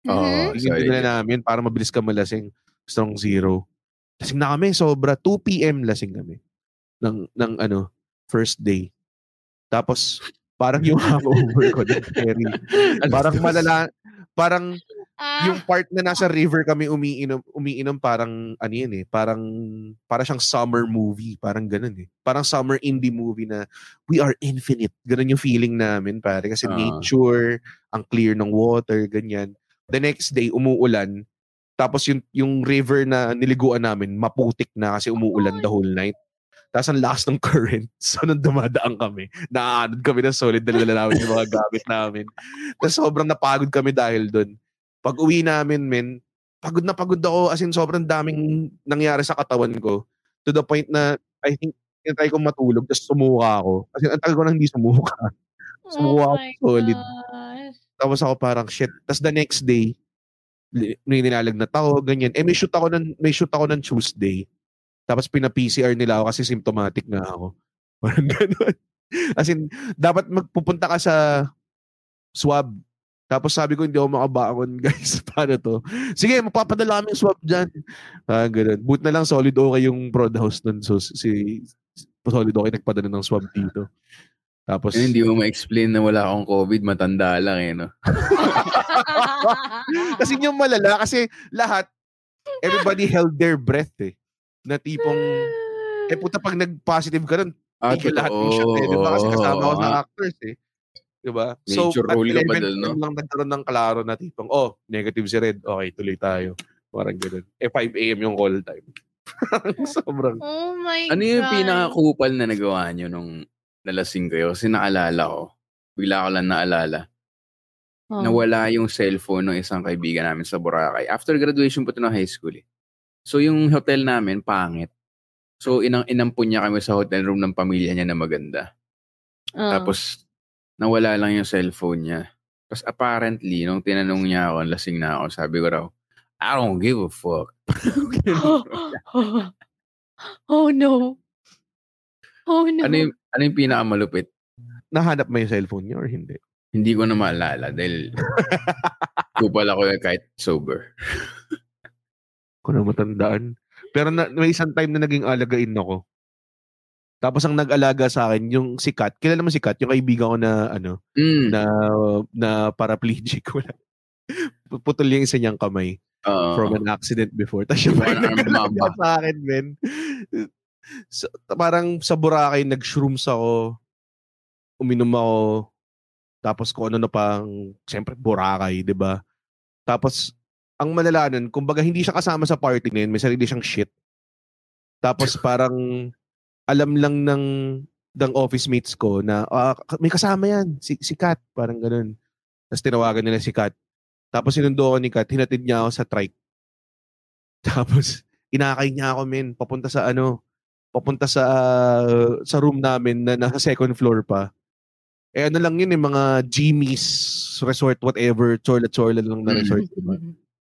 Oo, Mhm. Yung sorry. na namin para mabilis ka malasing. Strong zero. Lasing na kami, sobra. 2 p.m. lasing kami. Ng, ng ano, first day. Tapos, parang yung <laughs> hangover ko na Terry. Parang malala, parang Ah, yung part na nasa river kami umiinom, umiinom parang, ano yun eh, parang, para siyang summer movie. Parang ganun eh. Parang summer indie movie na we are infinite. Ganun yung feeling namin, pare. Kasi Ah. nature, ang clear ng water, ganyan. The next day, umuulan. Tapos yung, yung river na niliguan namin, maputik na kasi umuulan the whole night. Tapos ang lakas ng <laughs> current. So, nung dumadaan kami, naaanod kami ng solid, dala namin yung mga gamit namin. Tapos sobrang napagod kami dahil doon. Pag uwi namin, men, pagod na pagod ako. As in, sobrang daming nangyari sa katawan ko. To the point na, I think, tinatry kong matulog, tapos sumuka ako. Kasi ang tagal ko nang hindi sumuka. <laughs> Sumuka oh ako solid. gosh. Tapos ako parang, shit. Tapos the next day, may nilalagnat ako, ganyan. Eh, may shoot ako ng, may shoot ako ng Tuesday. Tapos pina-PCR nila ako kasi symptomatic nga ako. <laughs> Parang ganun. As in, dapat magpupunta ka sa swab. Tapos sabi ko, hindi ako makabangon, <laughs> guys. Paano to? Sige, magpapadala kami yung swab dyan. Ah, ganun. Boot na lang solid okay yung prod house nun. So, si solid okay nagpadala ng swab dito. Tapos, hindi mo ma-explain na wala akong COVID, matanda lang eh, no? <laughs> kasi yung malala, kasi lahat, everybody held their breath eh. Na tipong, eh puta pag nag-positive ka nun, Ah, lahat yung shot eh. Di ba? Kasi kasama ko sa actors eh. Di ba? Nature rule ka pa dun, no? lang nagkaroon ng klaro na tipong, oh, negative si Red. Okay, tuloy tayo. Parang ganun. Eh, 5 a.m. yung call time. <laughs> Sobrang. oh my Ano yung God. pinaka-kupal na nagawa nyo nung nalasing kayo? Kasi naalala ko, bigla ko lang naalala, Oh. nawala yung cellphone ng isang kaibigan namin sa Boracay. After graduation po ito ng high school eh. So yung hotel namin, pangit. So inang inampun niya kami sa hotel room ng pamilya niya na maganda. Oh. Tapos nawala lang yung cellphone niya. Tapos apparently, nung tinanong niya ako, lasing na ako, sabi ko raw, I don't give a fuck. <laughs> oh no. Oh no. ano yung, ano yung pinakamalupit? Nahanap mo yung cellphone niya or hindi? Hindi ko na maalala dahil <laughs> kupal ako eh kahit sober. Ko na matandaan. Pero na, may isang time na naging alagain ako. Tapos ang nag-alaga sa akin, yung si Kat. Kilala mo si Kat? Yung kaibigan ko na, ano, Mm. na, na paraplegic. <laughs> Wala. Putol yung isa niyang kamay. Oo. from an accident before. Tapos siya pa nag-alaga sa akin, men. So, parang sa Boracay, nag-shrooms ako. Uminom ako. Tapos kung ano na pang, siyempre, Boracay, di ba? Tapos, ang malala nun, kumbaga hindi siya kasama sa party na yun, may sarili siyang shit. Tapos <laughs> parang alam lang ng ng office mates ko na ah, may kasama yan, si, si Kat, parang ganun. Tapos tinawagan nila si Kat. Tapos sinundo ako ni Kat, hinatid niya ako sa trike. <laughs> Tapos inakay niya ako men, papunta sa ano, papunta sa sa room namin na nasa second floor pa. Eh ano lang yun eh, mga Jimmy's resort, whatever, chorla-chorla lang na resort. diba?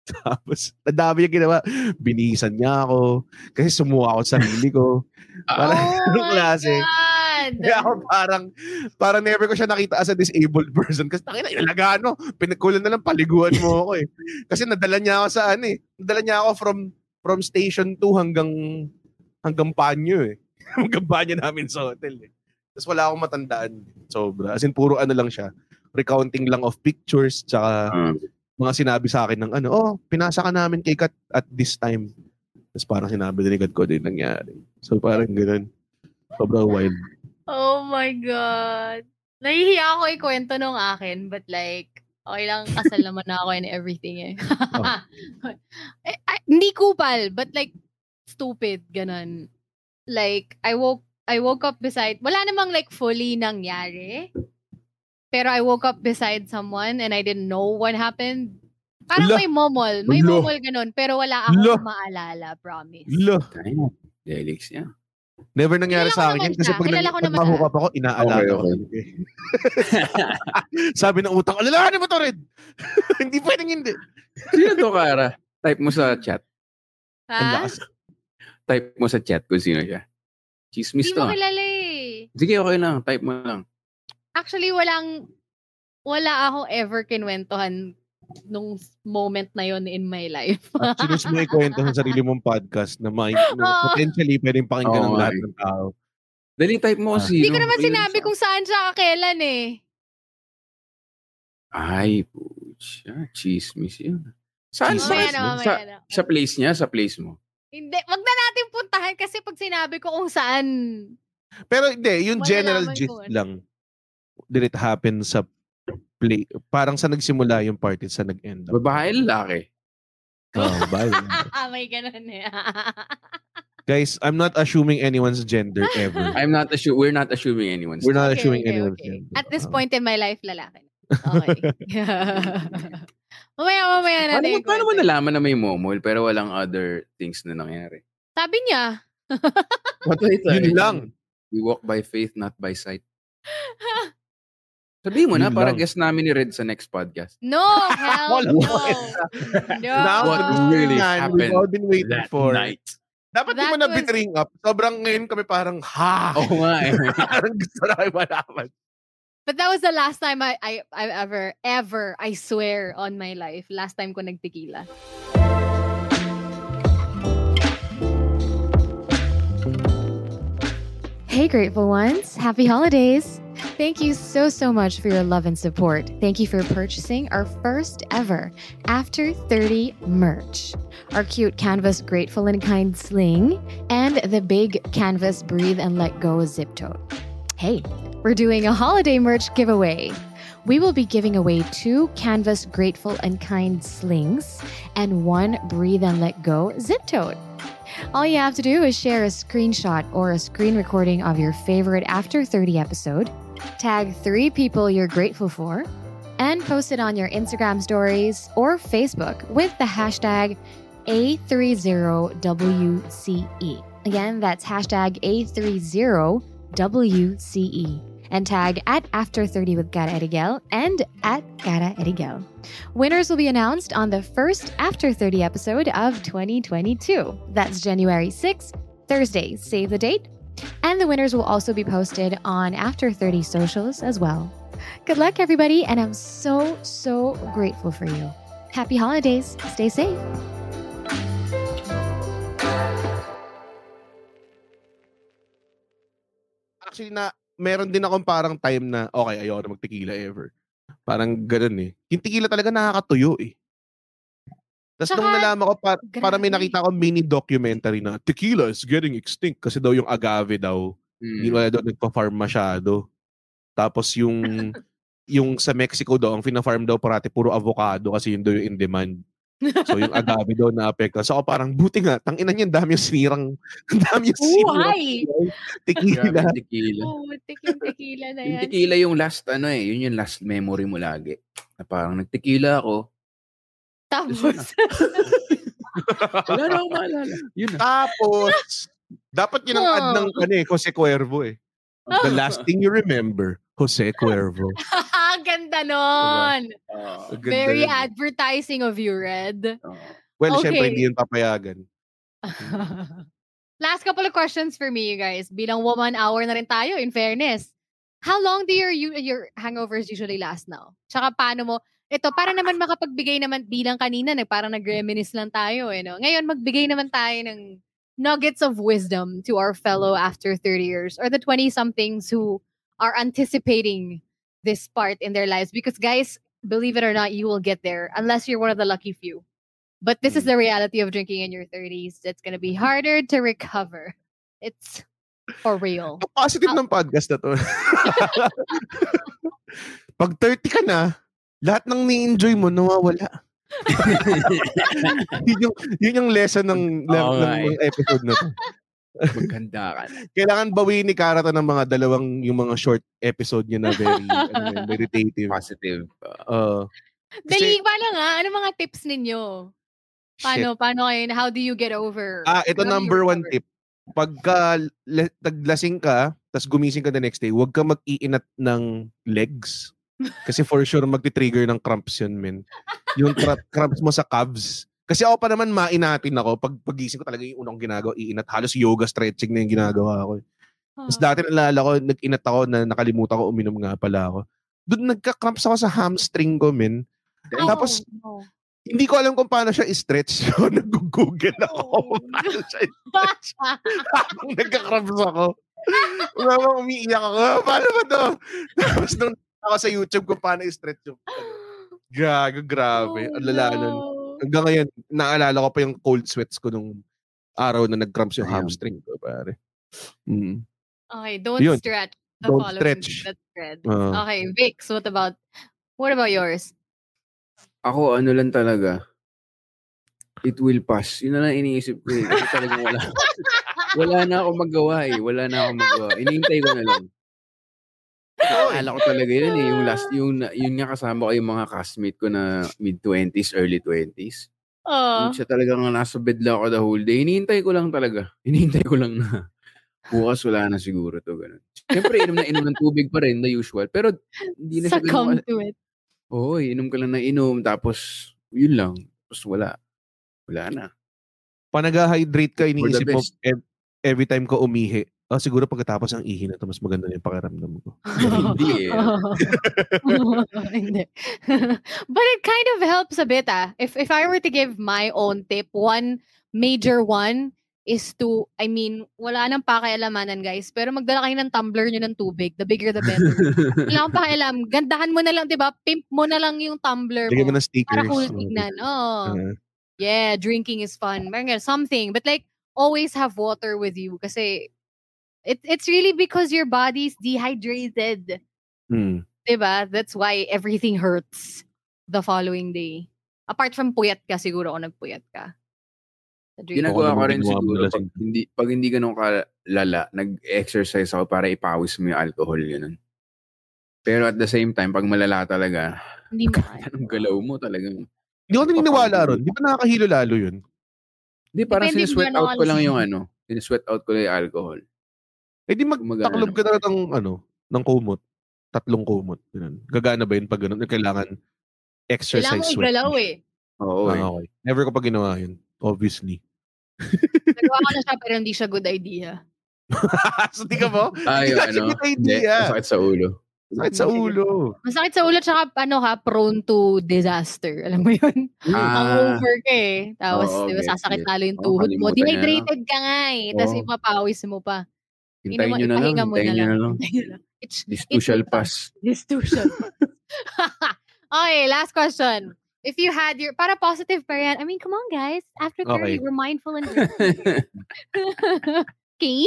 <laughs> Tapos, ang dami niya ginawa. Binihisan niya ako. Kasi sumuha ako sa sarili ko. Parang oh my klase? God! Kaya ako parang, parang never ko siya nakita as a disabled <laughs> person. Kasi tangina, ilaga ano, pinagkulan na lang paliguan mo ako eh. Kasi nadala niya ako sa ano eh. Nadala niya ako from from station 2 hanggang hanggang banyo eh. <laughs> hanggang banyo namin sa hotel eh. Tapos wala akong matandaan. Sobra. As in, puro ano lang siya. Recounting lang of pictures, tsaka Ah. Mga sinabi sa akin ng ano, oh, pinasa ka namin kay Kat at this time. Tapos parang sinabi din ni Kat ko din nangyari. So parang ganun. Sobrang wild. Oh my God. Nahihiya ako ikwento nung akin, but like, okay lang, kasal naman na ako and everything eh. <laughs> eh ay, hindi kupal, but like, stupid, ganun. Like, I woke, I woke up beside, wala namang like fully nangyari. Pero I woke up beside someone and I didn't know what happened. Parang Ala. may momol. May Ala. momol ganun. Pero wala akong Ala. maalala, promise. Lo, Tayo. Delix niya. never nangyari Kilala sa akin. Kasi pag, Kilala nag- ko pag naman mahukap ako, inaalala Okay, ko. okay. eh. <laughs> Sabi ng utang, alalahanin mo to rin. <laughs> hindi pwedeng hindi. Sino to, Kara? Type mo sa chat. Ha? Type mo sa chat kung sino siya. Chismis Hindi to. mo ah. kilala eh. Sige, okay lang. Type mo lang. Actually, walang, wala akong ever kinwentuhan nung moment na yon in my life. At sinus mo ikwento sa sarili mong podcast na, may, na Oo. potentially pwedeng pakinggan ng Oo, lahat eh. ng tao. Dali, type mo Ah. kung sino. Hindi ko naman sinabi siya. kung saan siya kakailan eh. Ay, pucha. Chismis yun. Saan? Sa, sa, sa place niya? Sa place mo? Hindi, wag na natin puntahan kasi pag sinabi ko kung saan. Pero hindi, yung general gist ano. lang. Did it happen sa play? Parang sa nagsimula yung party sa nag-end up. Babae, lalaki. Oh, bye. <laughs> May ganun eh. <laughs> Guys, I'm not assuming anyone's gender ever. <laughs> I'm not assu- we're not assuming anyone's We're not Okay, assuming okay, anyone's okay. gender. At this Ah. point in my life, lalaki. Okay. mamaya, mamaya Paano, natin. mo- paano mo nalaman na may momol pero walang other things na nangyari? Sabi niya. What wait, Yun lang. We walk by faith, not by sight. Sabihin mo na para guest namin ni Red sa next podcast. No, hell no. <laughs> No. Now, What really happened we've all been waiting That for. night. Dapat di That mo na was- bitring up. Sobrang ngayon kami parang, ha! Oo nga eh. <laughs> parang gusto na malaman. But that was the last time I, I, I ever, ever, I swear on my life, last time ko nagtequila. Hey, grateful ones. Happy holidays. Thank you so, so much for your love and support. Thank you for purchasing our first ever After 30 merch. Our cute canvas Grateful and Kind sling and the big canvas Breathe and Let Go zip tote. Hey, we're doing a holiday merch giveaway. We will be giving away two canvas Grateful and Kind slings and one Breathe and Let Go zip tote. All you have to do is share a screenshot or a screen recording of your favorite After 30 episode, tag three people you're grateful for, and post it on your Instagram stories or Facebook with the hashtag A30WCE. Again, that's hashtag A30WCE. And tag at After 30 with Cara Erigel and at Cara Erigel. Winners will be announced on the first After 30 episode of 2022. That's January 6th, Thursday. Save the date. And the winners will also be posted on After 30 socials as well. Good luck, everybody, and I'm so, so grateful for you. Happy holidays. Stay safe. Actually, na, meron din akong parang time na, okay, ayoko na mag-tequila ever. Parang ganun eh. Yung tequila talaga nakakatuyo eh. Tapos nung nalaman ko, pa, para may grabe. nakita ko mini documentary na tequila is getting extinct kasi daw yung agave daw, hindi Mm. wala daw nagpa-farm masyado. Tapos yung <laughs> yung sa Mexico daw, ang fina-farm daw parati puro avocado kasi yun daw yung in demand. So yung <laughs> agave daw na apekto. So ako parang buti nga, tangina niyan, dami yung sinirang, ang dami yung sinirang <laughs> Buhay! tequila. Grabe, tequila. Oh, yung tequila na Yung yan. tequila yung last ano eh, yun yung last memory mo lagi. Na parang nagtequila ako. Tapos, <laughs> Wala na akong maalala. Yun na. Tapos, dapat yun ang ad ng ano eh, Jose Cuervo eh. The last thing you remember, Jose Cuervo. <laughs> ang ganda nun. Ah, Ang ganda Very nun. advertising of you, Red. ah. Well, Okay. syempre hindi yun papayagan. <laughs> Last couple of questions for me, you guys. Bilang woman hour na rin tayo, in fairness. How long do your you- your hangovers usually last now? Tsaka paano mo, ito, para naman makapagbigay naman bilang kanina, nag, parang nag-reminisce lang tayo. Eh, no? Ngayon, magbigay naman tayo ng nuggets of wisdom to our fellow after 30 years or the 20-somethings who are anticipating this part in their lives. Because guys, believe it or not, you will get there unless you're one of the lucky few. But this is the reality of drinking in your 30s. It's going to be harder to recover. It's for real. Positive ng podcast na to. <laughs> Pag 30 ka na, lahat ng ni-enjoy mo nawawala. <laughs> yun, yung, yun yung lesson ng, ng, Oo nga ng episode na to. Maganda ka. <laughs> Kailangan bawiin ni Kara to ng mga dalawang, yung mga short episode niya na very, <laughs> ano, meditative. Positive. Uh, Dali, paano nga? Ano mga tips ninyo? Paano, paano kayo, how do you get over? Ah, ito How number one tip. Pagka le- taglasing ka, tas gumising ka the next day, huwag ka mag-iinat ng legs. Kasi for sure, magti-trigger ng cramps yun, men. Yung tra- cramps mo sa calves. Kasi ako pa naman mainatin ako. Pag pagising ko talaga yung unang ginagawa, iinat. Halos yoga stretching na yung ginagawa ko. Tapos dati nalala ko, nag-inat ako na nakalimutan ko, uminom nga pala ako. Doon nagka-cramps ako sa hamstring ko, men. Oh, Tapos, no. hindi ko alam kung paano siya i-stretch. <laughs> So, nag-google ako Oh. kung paano siya i-stretch. <laughs> Habang nagka-cramps ako. Mama, umiiyak ako. "Ah, Paano ba to? Tapos nung ako sa YouTube kung paano i-stretch yung Gago, grabe. Ang lala nun. Oh, no. Hanggang ngayon, naalala ko pa yung cold sweats ko nung araw na nag-cramps yung Ayun. hamstring ko, pare. Mm. Okay, don't Yun. stretch. The Don't following stretch. That's red. Oo. okay, Vix, what about, what about yours? Ako, ano lang talaga. It will pass. Yun na lang iniisip ko eh. Kasi talagang wala. <laughs> wala na ako magawa eh. Wala na ako magawa. Inihintay ko na lang. Akala ko talaga yun eh. Yung last, yung, yun nga kasama ko yung mga castmate ko na mid-20s, early 20s. Oh, Yung siya talagang nasa bed lang ako the whole day. Hinihintay ko lang talaga. Hinihintay ko lang na bukas wala na siguro to. Ganun. Siyempre, inom na inom ng tubig pa rin, the usual. Pero hindi na siya succumb ganun. to it. Oo, inom ka lang na inom. Tapos, yun lang. Tapos wala. Wala na. Pa nag-hydrate ka, iniisip mo every time ka umihi. Ah, siguro pagkatapos ng ihi na to, mas maganda na yung pakiramdam ko. <laughs> Hindi <laughs> eh. <laughs> Hindi. but it kind of helps a bit ah. If if I were to give my own tip, one major one is to, I mean, wala nang pakialamanan guys, pero magdala kayo ng tumbler nyo ng tubig. The bigger the better. Wala kang pakialam. Gandahan mo na lang, di ba? Pimp mo na lang yung tumbler Lagyan mo mo. ng stickers. Para cool mga tignan. Oh. Ah. Yeah, drinking is fun. Something. But like, always have water with you. Kasi, it, it's really because your body's dehydrated. Hmm. Diba? That's why everything hurts the following day. Apart from puyat ka, siguro kung nagpuyat ka. Ginagawa ko naman rin siguro pag hindi, pag hindi ganun kalala, nag-exercise ako para ipawis mo yung alcohol, ganun. Pero at the same time, pag malala talaga, Hindi <laughs> mo kaya. anong galaw mo talagang. Hindi ko naniniwala ron. Di ba nakakahilo lalo yun? Hindi, parang sinesweat kung out ko lang ano yung ano. Sinesweat out ko lang yung alcohol. Eh di magtaklob ka na ng ano, ng kumot. Tatlong kumot. Ganun. Gagana ba yun pag ganun? Kailangan exercise Kailangan mo igalaw eh. Oo eh. Ah, okay. Never ko pa ginawa yun. Obviously. Nagawa ko na siya pero hindi siya good idea. <laughs> so, di ka mo? <laughs> Ay, Hindi ano. good Hindi, idea. masakit sa ulo. Sakit sa ulo. Masakit sa ulo tsaka ano ka, prone to disaster. Alam mo yun? Ah. Ang over ka eh. Tapos, Oo, di ba, get, sasakit lalo yung tuhod mo. niya, no? Dehydrated ka nga eh. Tapos Oo. ipapawis mo pa. Hintayin nyo na lang. Hintayin nyo na lang. It's, This It too shall pass. <laughs> pass. this too shall pass. okay, last question. If you had your, para positive pa yan. I mean, come on guys. After 30, Okay. we're mindful and <laughs> <laughs> okay.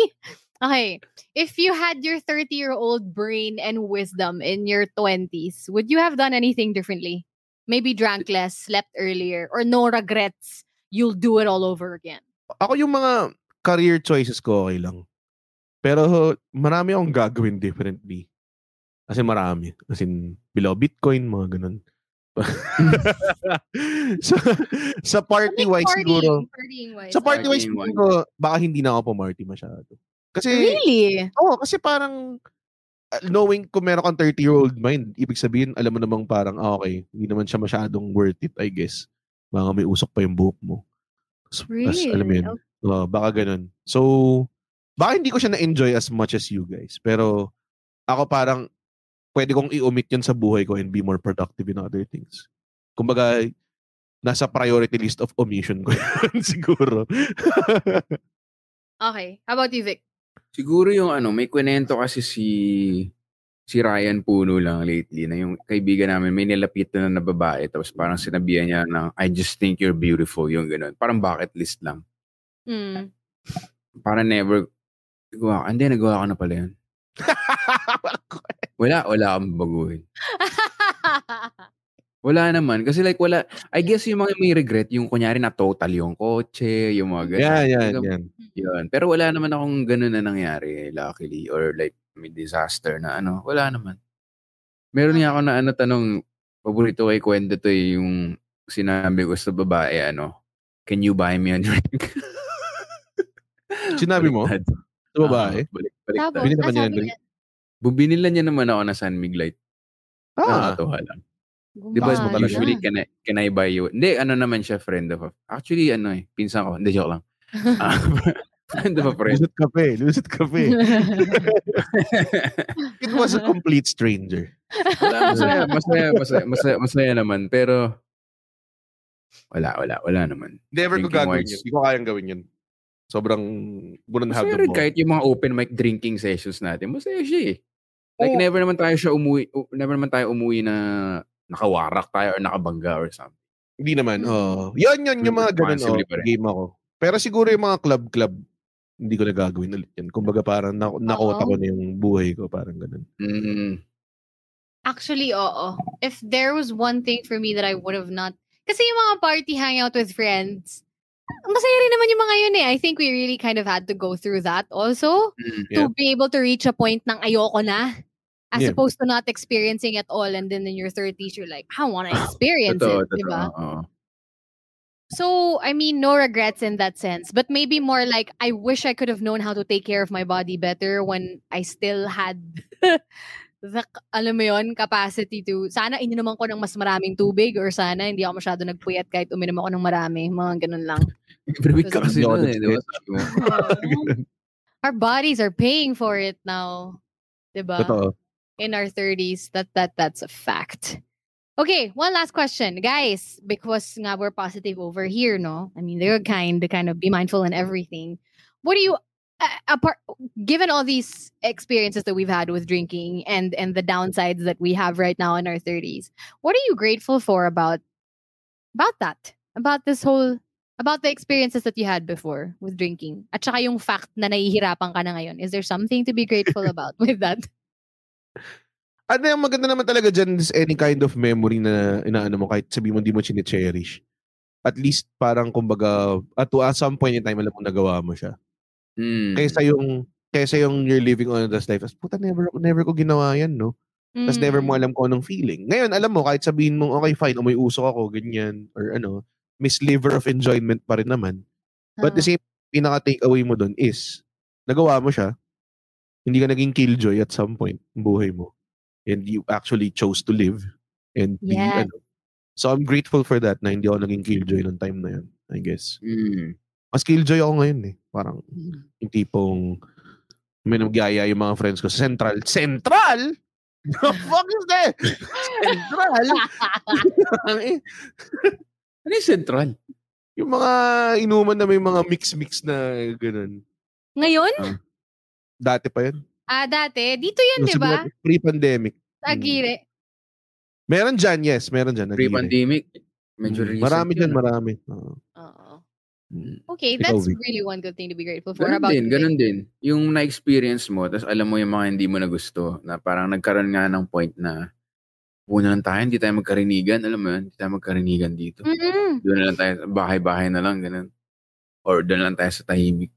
Okay. If you had your 30-year-old brain and wisdom in your 20s, would you have done anything differently? maybe drank less, slept earlier, or no regrets, you'll do it all over again? Ako yung mga career choices ko okay lang. Pero marami akong gagawin differently. As in marami. As in below Bitcoin, mga ganun. <laughs> sa, sa party-wise siguro. Sa party-wise siguro, baka hindi na ako pumarty masyado. Kasi, Really? Oo, kasi parang uh, knowing kung meron kang 30-year-old mind, ibig sabihin, alam mo namang parang, ah, okay, hindi naman siya masyadong worth it, I guess. Baka may usok pa yung buhok mo. Tas, Really? alam mo yun, uh, baka ganun. So, baka hindi ko siya na-enjoy as much as you guys. Pero, ako parang, pwede kong i-omit yun sa buhay ko and be more productive in other things. Kumbaga, nasa priority list of omission ko <laughs> yun siguro. Okay. How about you, Vic? Siguro yung ano, may kwento kasi si si Ryan Puno lang lately na yung kaibigan namin may nilapit na na babae tapos parang sinabihan niya ng I just think you're beautiful yung ganun. Parang bucket list lang. Hmm. Parang never gawa. Hindi, nagawa ko na pala yun. <laughs> Wala, wala akong baguhin. Wala naman. Kasi like wala, I guess yung mga may regret, yung kunyari na total yung kotse, yung mga ganun. yan, yan, Talagang- yan. Yun. Pero wala naman akong ganun na nangyari, luckily. Or like, may disaster na ano. Wala naman. Meron niya ako na ano tanong, paborito ko kwento to eh, yung sinabi ko sa babae, ano, can you buy me a drink? Sinabi mo? Sa babae? Ah, balik, balik. Tapos, Binili naman ah, niya ng drink? niya, Bubinila niya naman ako na San Mig Light. Ah, Nakakatuwa lang. Di ba, talaga. usually, can I, can I buy you? Hindi, ano naman siya, friend of a... Actually, ano eh, pinsan ko. Hindi, joke lang. <laughs> Ah, <laughs> friend of a friend. Lusot kape, lusot kape. <laughs> It was a complete stranger. Wala, masaya, masaya, masaya, masaya, masaya naman. Pero, wala, wala, wala naman. Never ko gagawin wise. yun. Hindi ko kayang gawin yun. Sobrang wouldn't have Masaya the rin balls. kahit yung mga open mic drinking sessions natin. Masaya siya eh. Like, Oo. never naman tayo siya umuwi, never naman tayo umuwi na nakawarak tayo or nakabangga or something. Hindi naman. Oh. Yan, yan, yung mga ganun. Oh, game ako. Pero siguro yung mga club-club, hindi ko na gagawin ulit yan. Kumbaga parang na, nakota ko na yung buhay ko. Parang ganun. Mm, Actually, oo. If there was one thing for me that I would have not... Kasi yung mga party hangout with friends, masaya rin naman yung mga yun eh. I think we really kind of had to go through that also mm. to be able to reach a point ng ayoko na. As Yeah. opposed to not experiencing it all and then in your 30s, you're like, I want to <laughs> experience it. Diba? oo. So, I mean, no regrets in that sense. But maybe more like, I wish I could have known how to take care of my body better when I still had <laughs> the, alam mo yun, capacity to, sana ininuman ko ng mas maraming tubig or sana hindi ako masyado nagpuyat kahit uminom ako ng marami. Mga ganun lang. Every week ka kasi Hindi eh, di ba? nag-sketch. Sabi mo. Our bodies are paying for it now. Diba? Totoo. in our 30s that that that's a fact okay one last question guys because nga we're positive over here no i mean they're kind to kind of be mindful and everything what do you uh, apart given all these experiences that we've had with drinking and and the downsides that we have right now in our 30s what are you grateful for about about that about this whole about the experiences that you had before with drinking at saka yung fact na nahihirapan ka na ngayon is there something to be grateful <laughs> about with that Ano yung maganda naman talaga dyan is any kind of memory na inaano mo kahit sabi mo hindi mo chine-cherish. At least parang kumbaga at to at some point in time alam mo nagawa mo siya. Mm. Kaysa yung kaysa yung you're living on this life as puta never never ko ginawa yan no. Tapos never mo Mm. alam kung anong feeling. Ngayon alam mo kahit sabihin mo okay fine umoy usok ako ganyan or ano may sliver of enjoyment pa rin naman. But the Ah. same pinaka takeaway mo doon is nagawa mo siya. Hindi ka naging killjoy at some point ng buhay mo. And you actually chose to live and be Yes. ano. So I'm grateful for that na hindi ako naging killjoy nung time na yun, I guess. Mm. Mas killjoy ako ngayon eh. Parang yung tipong may nagyaya yung mga friends ko sa Central. Central? The fuck is that? <laughs> Central? <laughs> Ano yung central? yung mga inuman na may mga mix-mix na ganun. Ngayon? Dati pa yun. Ah, dati. Dito yan, di ba? Pre-pandemic. Sa Agire. Meron dyan, yes. Meron dyan. nag-iinit. Pre-pandemic. Medyo Mm, recent Marami dyan, marami. Oo. Oo. Mm. Okay, Ikaw, that's Vic. really one good thing to be grateful for. Ganun about din, ganun din. Yung na-experience mo, tapos alam mo yung mga hindi mo na gusto, na parang nagkaroon nga ng point na Una lang tayo, hindi tayo magkarinigan. Alam mo yun, hindi tayo magkarinigan dito. Mm-mm. Doon na lang tayo, bahay-bahay na lang, ganun. Or doon lang tayo sa tahimik.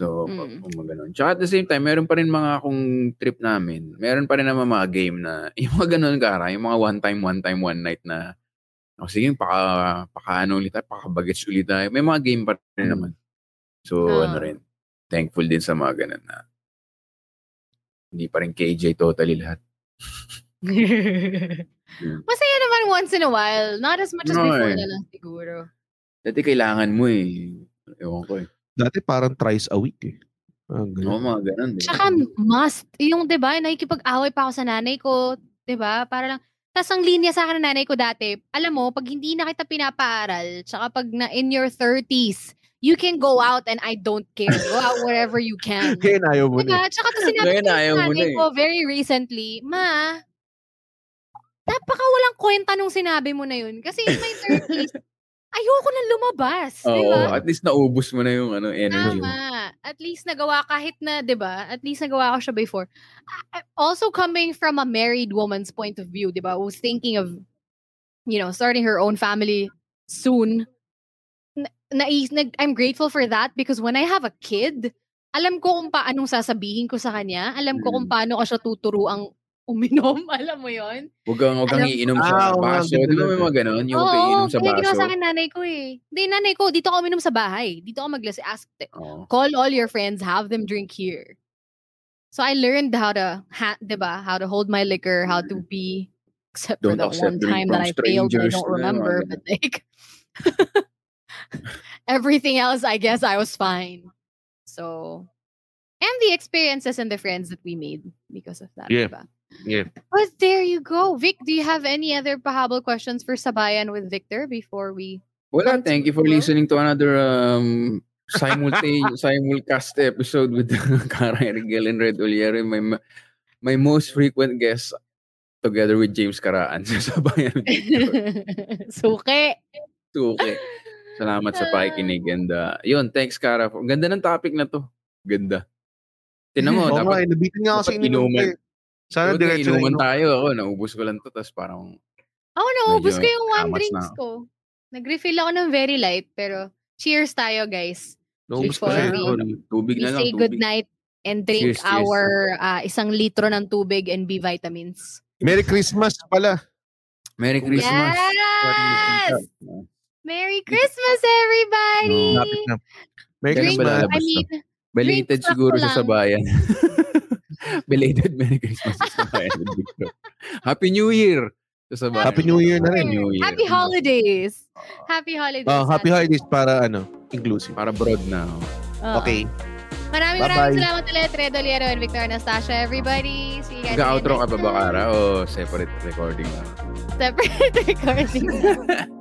So, Mm. kung ganun. Tsaka at the same time, meron pa rin mga akong trip namin. Meron pa rin naman mga game na, <laughs> yung mga ganun, Kara, yung mga one time, one time, one night na, oh, sige, paka, paka ano ulit tayo, paka bagets ulit tayo. May mga game pa rin Mm. naman. So, Ah. ano rin, thankful din sa mga ganun na, hindi pa rin KJ totally lahat. <laughs> <laughs> Mm. Masaya naman once in a while. Not as much as No, before eh. na lang siguro. Dati kailangan mo eh. Ewan ko eh. Dati parang thrice a week eh. Ah, ganun. Oo, mga ganun. di ba? Tsaka must. Yung, di ba, nakikipag-away pa ako sa nanay ko. Di ba? Para lang, tas ang linya sa akin ng nanay ko dati, alam mo, pag hindi na kita pinapaaral, tsaka pag na in your 30s, you can go out and I don't care. Go out wherever you can. <laughs> Ngayon ayaw mo na. Diba? Tsaka to sinabi ko sa nanay na eh. ko very recently, Ma, napaka walang kwenta nung sinabi mo na yun. Kasi in my 30s, ayoko na lumabas. Oo, di ba? at least naubos mo na yung ano, energy. Tama. At least nagawa kahit na, 'di ba? At least nagawa ko siya before. Also coming from a married woman's point of view, 'di ba? Who's thinking of you know, starting her own family soon. Na, nag, I'm grateful for that because when I have a kid, alam ko kung paanong sasabihin ko sa kanya. Alam ko kung Mm. paano ko siya tuturuang uminom. <laughs> Alam mo yon Huwag kang, huwag kang iinom sa Ah, oo nga, baso. Di ba may mga ganun? Yung Oo, huwag iinom sa kaya ginawa baso. sa akin nanay ko eh. Hindi, nanay ko, dito ako uminom sa bahay. Dito ako maglasi. Ask, Oo. call all your friends, have them drink here. So I learned how to, ha, diba, how to hold my liquor, how to be, except for Don't that accept one time that I failed, I don't remember, but like, <laughs> everything else, I guess I was fine. So, and the experiences and the friends that we made because of that. Yeah. diba? Yeah. But there you go. Vic, do you have any other pahabol questions for Sabayan with Victor before we Wala, thank you for world. listening to another um, simultaneous <laughs> simulcast episode with <laughs> Kara Rigel and Red Oliero. My, my most frequent guest together with James Karaan <laughs> sa Sabayan. Suke. Tuke. Salamat sa pakikinig. And uh, yun, thanks Kara. Ang ganda ng topic na to. Ganda. Tinan mo, nga, dapat eh, nabitin nga kasi dapat ininom ko inuman. Sana Dapat diretso na inuman tayo. Ako, naubos ko lang to. Tapos parang, Ako naubos Medyo ko yung one drinks na. ko. Nag-refill ako ng very light, pero cheers tayo, guys. Naubos we- sorry. tubig We na lang. say tubig. good night and drink Cheers, cheers. our ah, isang litro ng tubig and B vitamins. Merry Christmas pala. Merry Christmas. Yes! Merry Christmas, everybody! Lapit na. Merry Christmas. I mean, Belated siguro ko sa sabayan. <laughs> Belated Merry Christmas sa sabayan. Happy New Year! Sa sabayan. Happy New Year na rin. Happy New Year. happy holidays! Happy holidays. Ah, happy holidays para ano, inclusive. Para broad na. Oo. Okay. Maraming Bye-bye. maraming salamat ulit, Red Oliero and Victor Anastasia, everybody. See you guys Nag-outro ka again pa ba, Kara? O separate recording lang? Separate <laughs> recording. <laughs>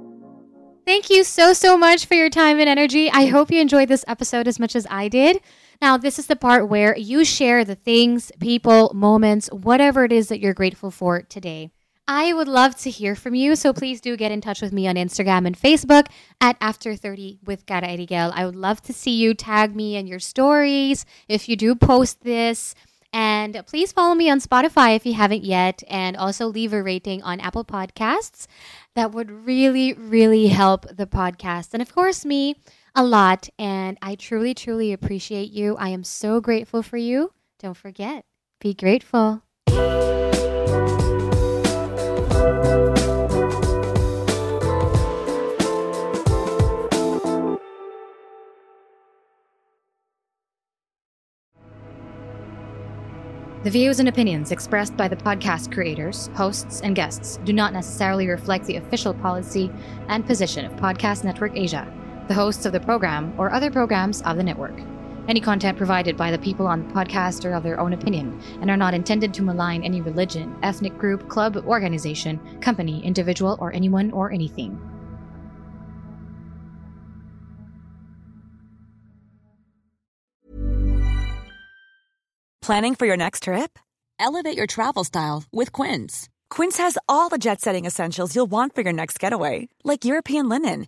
Thank you so, so much for your time and energy. I hope you enjoyed this episode as much as I did. Now, this is the part where you share the things, people, moments, whatever it is that you're grateful for today. I would love to hear from you, so please do get in touch with me on Instagram and Facebook at After30 with Cara Erigel. I would love to see you tag me in your stories if you do post this. And please follow me on Spotify if you haven't yet, and also leave a rating on Apple Podcasts. That would really, really help the podcast. And of course, me a lot. And I truly, truly appreciate you. I am so grateful for you. Don't forget, be grateful. The views and opinions expressed by the podcast creators, hosts, and guests do not necessarily reflect the official policy and position of Podcast Network Asia, the hosts of the program, or other programs of the network. Any content provided by the people on the podcast are of their own opinion and are not intended to malign any religion, ethnic group, club, organization, company, individual, or anyone or anything. Planning for your next trip? Elevate your travel style with Quince. Quince has all the jet setting essentials you'll want for your next getaway, like European linen,